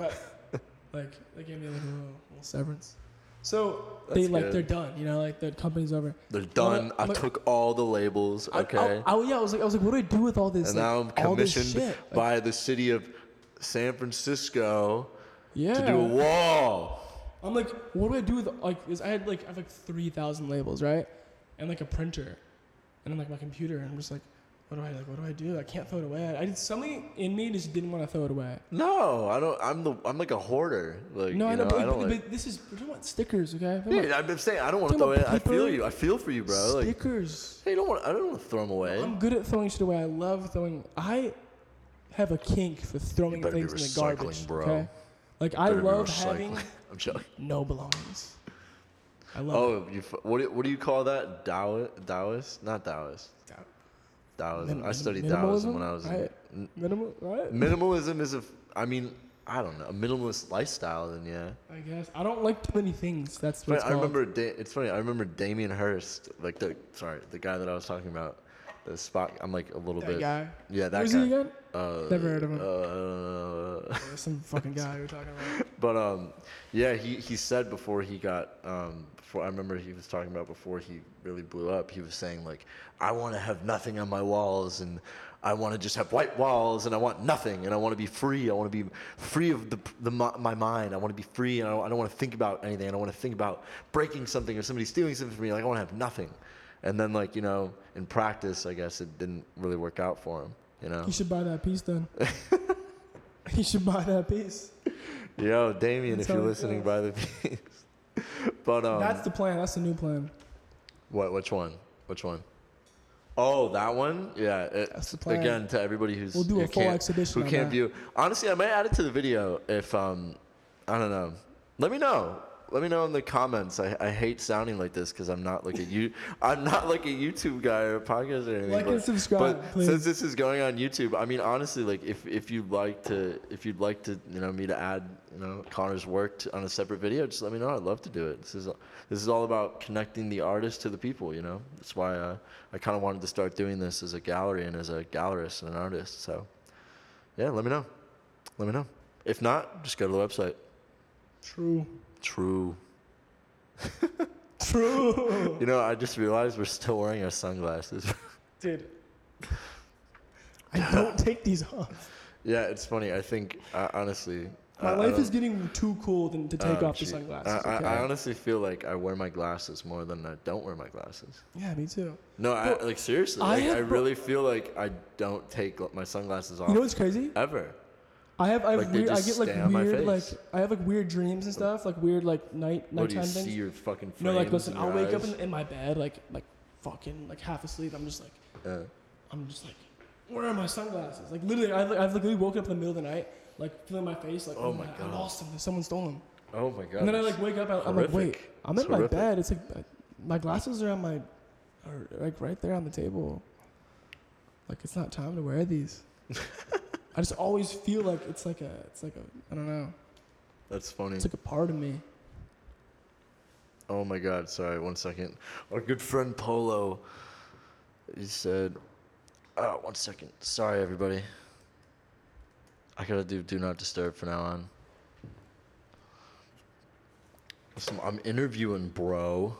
But like they gave me like a little, little severance. So That's they like good. they're done. You know, like the company's over. They're done. I I'm took all the labels. I- Okay. I, I, yeah, I was like, I was like, what do I do with all this? and like, now I'm commissioned? Like, by the city of San Francisco yeah. to do a wall. I'm like, what do I do with like? Is I had like I have like three thousand labels, right? And like a printer, and then like my computer, and I'm just like, what do I like? What do I do? I can't throw it away. I did something in me just didn't want to throw it away. No, I don't. I'm the. I'm like a hoarder. Like No, you I know, know, but, I don't but, like. but this is we're talking about stickers, okay? Yeah, I've been saying I don't want to throw it. I feel you. I feel for you, bro. Like, stickers. hey, don't want. I don't want to throw them away. I'm good at throwing shit away. I love throwing. I have a kink for throwing things in the garbage, bro. okay? Like I love having I'm joking. no belongings. I love. Oh, you. What? do- What do you call that? Taoist? Taoist? Not Taoist. Tao- I studied Taoism when I was. in- Minimal, right? minimalism is a. I mean, I don't know. A minimalist lifestyle. Then yeah. I guess I don't like too many things. That's what I remember. Da- it's funny. I remember Damien Hirst, like the sorry, the guy that I was talking about. The spot. I'm like a little that bit. guy. Yeah, that Where's guy. he again? Uh, Never heard of him. Uh, There's some fucking guy were talking about. but um, yeah, he, he said before he got um, before I remember he was talking about before he really blew up. He was saying like, I want to have nothing on my walls and. I want to just have white walls, and I want nothing, and I want to be free. I want to be free of the, the my mind. I want to be free, and I don't, I don't want to think about anything. I don't want to think about breaking something or somebody stealing something from me. Like I want to have nothing. And then, like you know, in practice, I guess it didn't really work out for him. You know. You should buy that piece then. you should buy that piece. Yo, Damien, That's if you're listening, buy the piece. but um, That's the plan. That's the new plan. what? Which one? Which one? Oh, that one. Yeah. It, That's the plan. Again, to everybody who's We'll do a full exhibition who can't that. view. Honestly, I might add it to the video if um, I don't know. Let me know. Let me know in the comments. I, I hate sounding like this because I'm not like a you. I'm not like a YouTube guy or a podcast or anything. Like but, and subscribe, but please. since this is going on YouTube, I mean honestly, like if if you'd like to, if you'd like to, you know, me to add, you know, Conner's work to, on a separate video, just let me know. I'd love to do it. This is this is all about connecting the artist to the people. You know, that's why uh, I kind of wanted to start doing this as a gallery and as a gallerist and an artist. So, yeah, let me know. Let me know. If not, just go to the website. True. True. True. You know, I just realized we're still wearing our sunglasses. Dude. I don't take these off. yeah, it's funny. I think uh, honestly, My I- I life don't- is getting too cool than to take Oh, off the gee. sunglasses. I, I, okay? I honestly feel like I wear my glasses more than I don't wear my glasses. yeah, me too. No, I, like seriously, I like, I, have bro- really feel like I don't take my sunglasses off You know what's crazy? ever. I have I have Like, they weird I just get like on my weird like face. I have like weird dreams and stuff like weird like night What do you see things. your fucking No, like listen, I'll wake up in, in my bed like like fucking like half asleep. I'm just like Uh, I'm just like where are my sunglasses? Like literally, I've, I've literally woken up in the middle of the night like feeling my face like Oh my I God. lost them. Someone stole them. oh my god. and then I it's like wake up. I- I'm like wait, horrific. I'm It's in my horrific. bed. It's like uh, my glasses are on my are like right there on the table. Like it's not time to wear these. I just always feel like it's like a it's like a I don't know. That's funny. It's like a part of me. Oh my god, sorry, one second. Our good friend Polo, he said, oh, one second. Sorry, everybody. I gotta do do not disturb from now on. Listen, I'm interviewing, bro.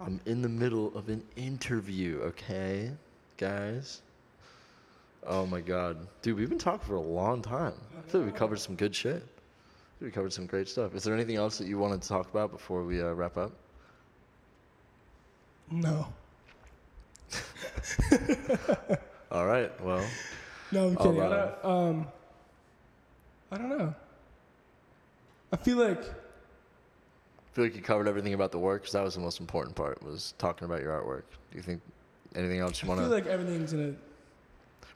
I'm in the middle of an interview, okay, guys? Oh my god. Dude, we've been talking for a long time. I feel like we covered some good shit. We covered some great stuff. Is there anything else that you wanted to talk about before we uh, wrap up? No. All right. Well, No, I'm kidding. I uh, don't, um, I don't know. I feel like I feel like you covered everything about the work because that was the most important part was talking about your artwork. Do you think anything else you want to? I feel like everything's in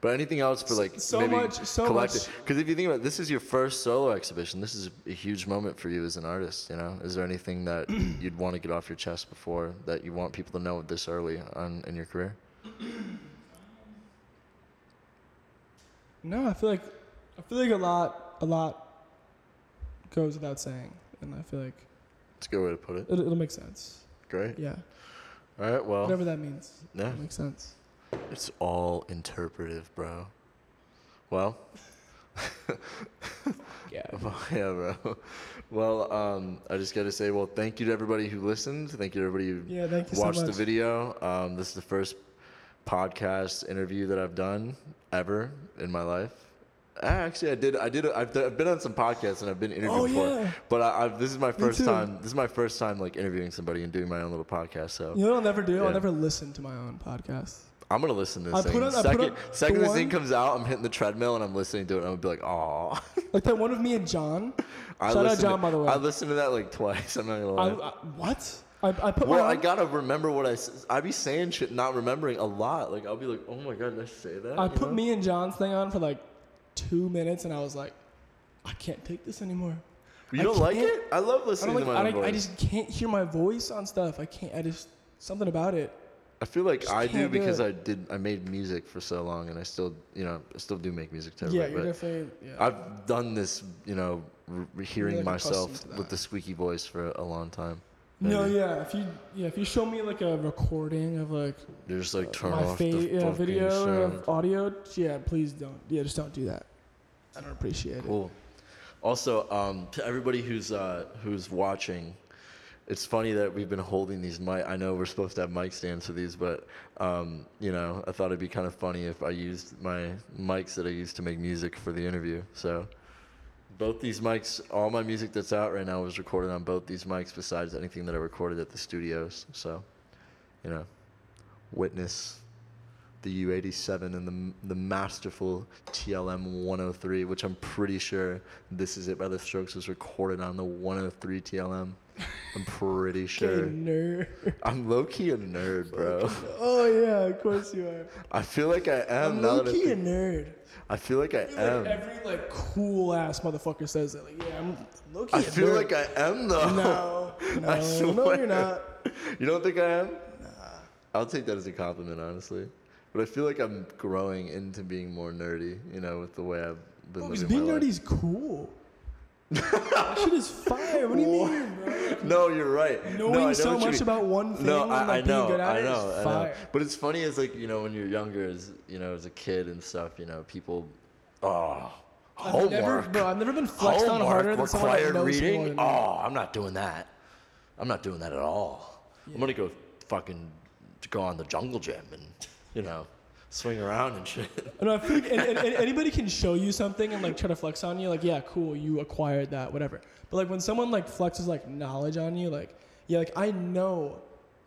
but anything else for like so maybe much- so collective? Because if you think about it, this is your first solo exhibition. This is a huge moment for you as an artist. You know, is there anything that you'd want to get off your chest before that you want people to know this early on in your career? No, I feel like I feel like a lot a lot goes without saying, and I feel like It's a good way to put it. it, it'll make sense. Great. Yeah, All right. Well, whatever that means. yeah, It makes sense. It's all interpretive, bro. Well, Yeah. yeah, bro. Well, um, I just gotta say, well, thank you to everybody who listened. Thank you to everybody who Yeah. Thank you watched so the video. Um, this is the first podcast interview that I've done ever in my life. Actually, I did. I did. I've, I've been on some podcasts and I've been interviewed Oh before. yeah. But I, I've, this is my first time. This is my first time like interviewing somebody and doing my own little podcast. So You know what I'll never do? Yeah. I'll never listen to my own podcast. I'm gonna listen to I this put thing. on- I put second, on second the this thing comes out, I'm hitting the treadmill and I'm listening to it. and I'm gonna be like, oh. Like that one with me and John. I Shout out John, to, by the way. I listened to that like twice. I'm not gonna I, lie. I, what? I, I put well, I gotta remember what I. I be saying shit, not remembering a lot. Like I'll be like, oh my god, did I say that? I You put know? me and John's thing on for like two minutes, and I was like, I can't take this anymore. You don't like it? I love I listening don't like. to my I, own I just can't hear my voice on stuff. I can't. I just something about it. I feel like just I do can't do because. I did. I made music for so long, and I still, you know, I still do make music to yeah, you're but definitely. Yeah. I've done this, you know, r- hearing like, myself with the squeaky voice for a long time. no, yeah. If you yeah, if you show me like a recording of like You're just like turn my off fa- the yeah, video sound. of audio, yeah, please don't. Yeah, just don't do that. I don't appreciate it. Cool. Also, um, to everybody who's uh, who's watching, it's funny that we've been holding these mic. I know we're supposed to have mic stands for these, but um, you know, I thought it'd be kind of funny if I used my mics that I used to make music for the interview. So, both these mics, all my music that's out right now was recorded on both these mics, besides anything that I recorded at the studios. So, you know, witness the U87 and the the masterful TLM 103, which I'm pretty sure "This Is It" by The Strokes was recorded on the 103 TLM. I'm pretty sure. nerd. I'm low key a nerd, bro. Oh yeah, of course you are. I feel like I am I'm now low that I key a think- nerd. I feel like I I feel am. like every like cool ass motherfucker says that. Like, yeah, I'm low key. I feel like I am though. No, no, I no, swear. you're not. You don't think I am? Nah. I'll take that as a compliment, honestly. But I feel like I'm growing into being more nerdy, you know, with the way I've been Bro, living being my life. nerdy is cool. That shit is fire. What do you mean, bro? No, you're right. Knowing no, I know so much mean. about one thing No, and I, like I know, being good at I it is know, I know. But it's funny as like you know when you're younger, as you know, as a kid and stuff, you know, people, oh, I've homework, never, bro, I've never been flexed on harder than someone that knows reading. more than me. Oh, I'm not doing that. I'm not doing that at all. I'm gonna go fucking go on the jungle gym and you know swing around and shit. And I feel like and, and, and anybody can show you something and like try to flex on you, like yeah, cool, you acquired that, whatever. But like when someone like flexes like knowledge on you, like yeah, like I know,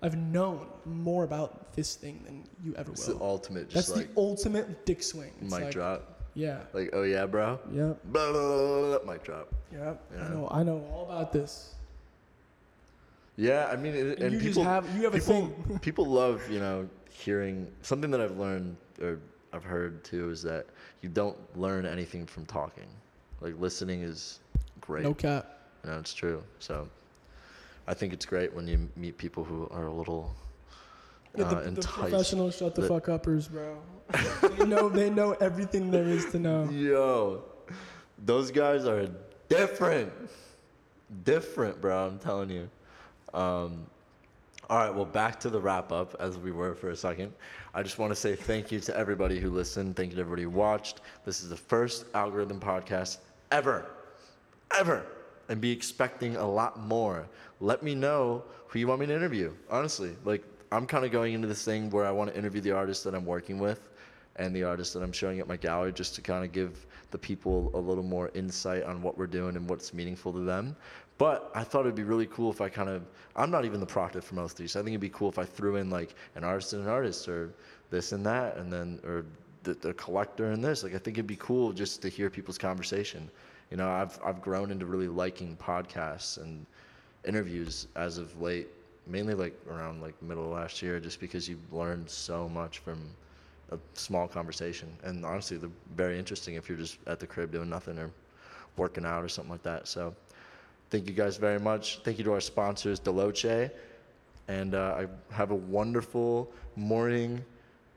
I've known more about this thing than you ever It's the will. ultimate, That's like the ultimate dick swing. It's mic like, drop. Yeah. Like, oh yeah, bro. Yep. Blah, blah, blah, blah, mic drop. Yep. Yeah. I know. I know all about this. Yeah, I mean, it, And and, you just people have- you have a people, thing. people love you know hearing something that I've learned or I've heard too is that you don't learn anything from talking. Like listening is great. No cap. Know, it's true. So I think it's great when you meet people who are a little Yeah, uh, the, the enticed. professional shut the The- fuck uppers, bro. they know. They know everything there is to know. Yo, those guys are different. Different, bro. I'm telling you. Um, all right, well, back to the wrap up as we were for a second. I just want to say thank you to everybody who listened. Thank you to everybody who watched. This is the first algorithm podcast ever, ever, and be expecting a lot more. Let me know who you want me to interview. Honestly, like I'm kind of going into this thing where I want to interview the artists that I'm working with and the artists that I'm showing at my gallery just to kind of give the people a little more insight on what we're doing and what's meaningful to them. But I thought it'd be really cool if I kind of, I'm not even the proctor for most of these. I think it'd be cool if I threw in like an artist and an artist or this and that and then, or the, the collector and this. Like, I think it'd be cool just to hear people's conversation. You know, I've, I've grown into really liking podcasts and interviews as of late, mainly like around like middle of last year, just because you learn so much from a small conversation. And honestly, they're very interesting if you're just at the crib doing nothing or working out or something like that. So Thank you guys very much. Thank you to our sponsors, Deloche. And uh, I have a wonderful morning,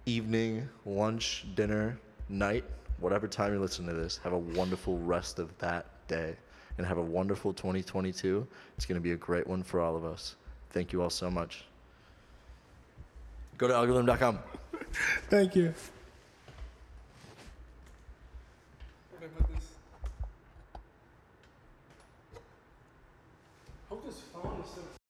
evening, lunch, dinner, night, whatever time you're listening to this. Have a wonderful rest of that day and have a wonderful 2022. It's going to be a great one for all of us. Thank you all so much. Go to algorithm.com. Thank you.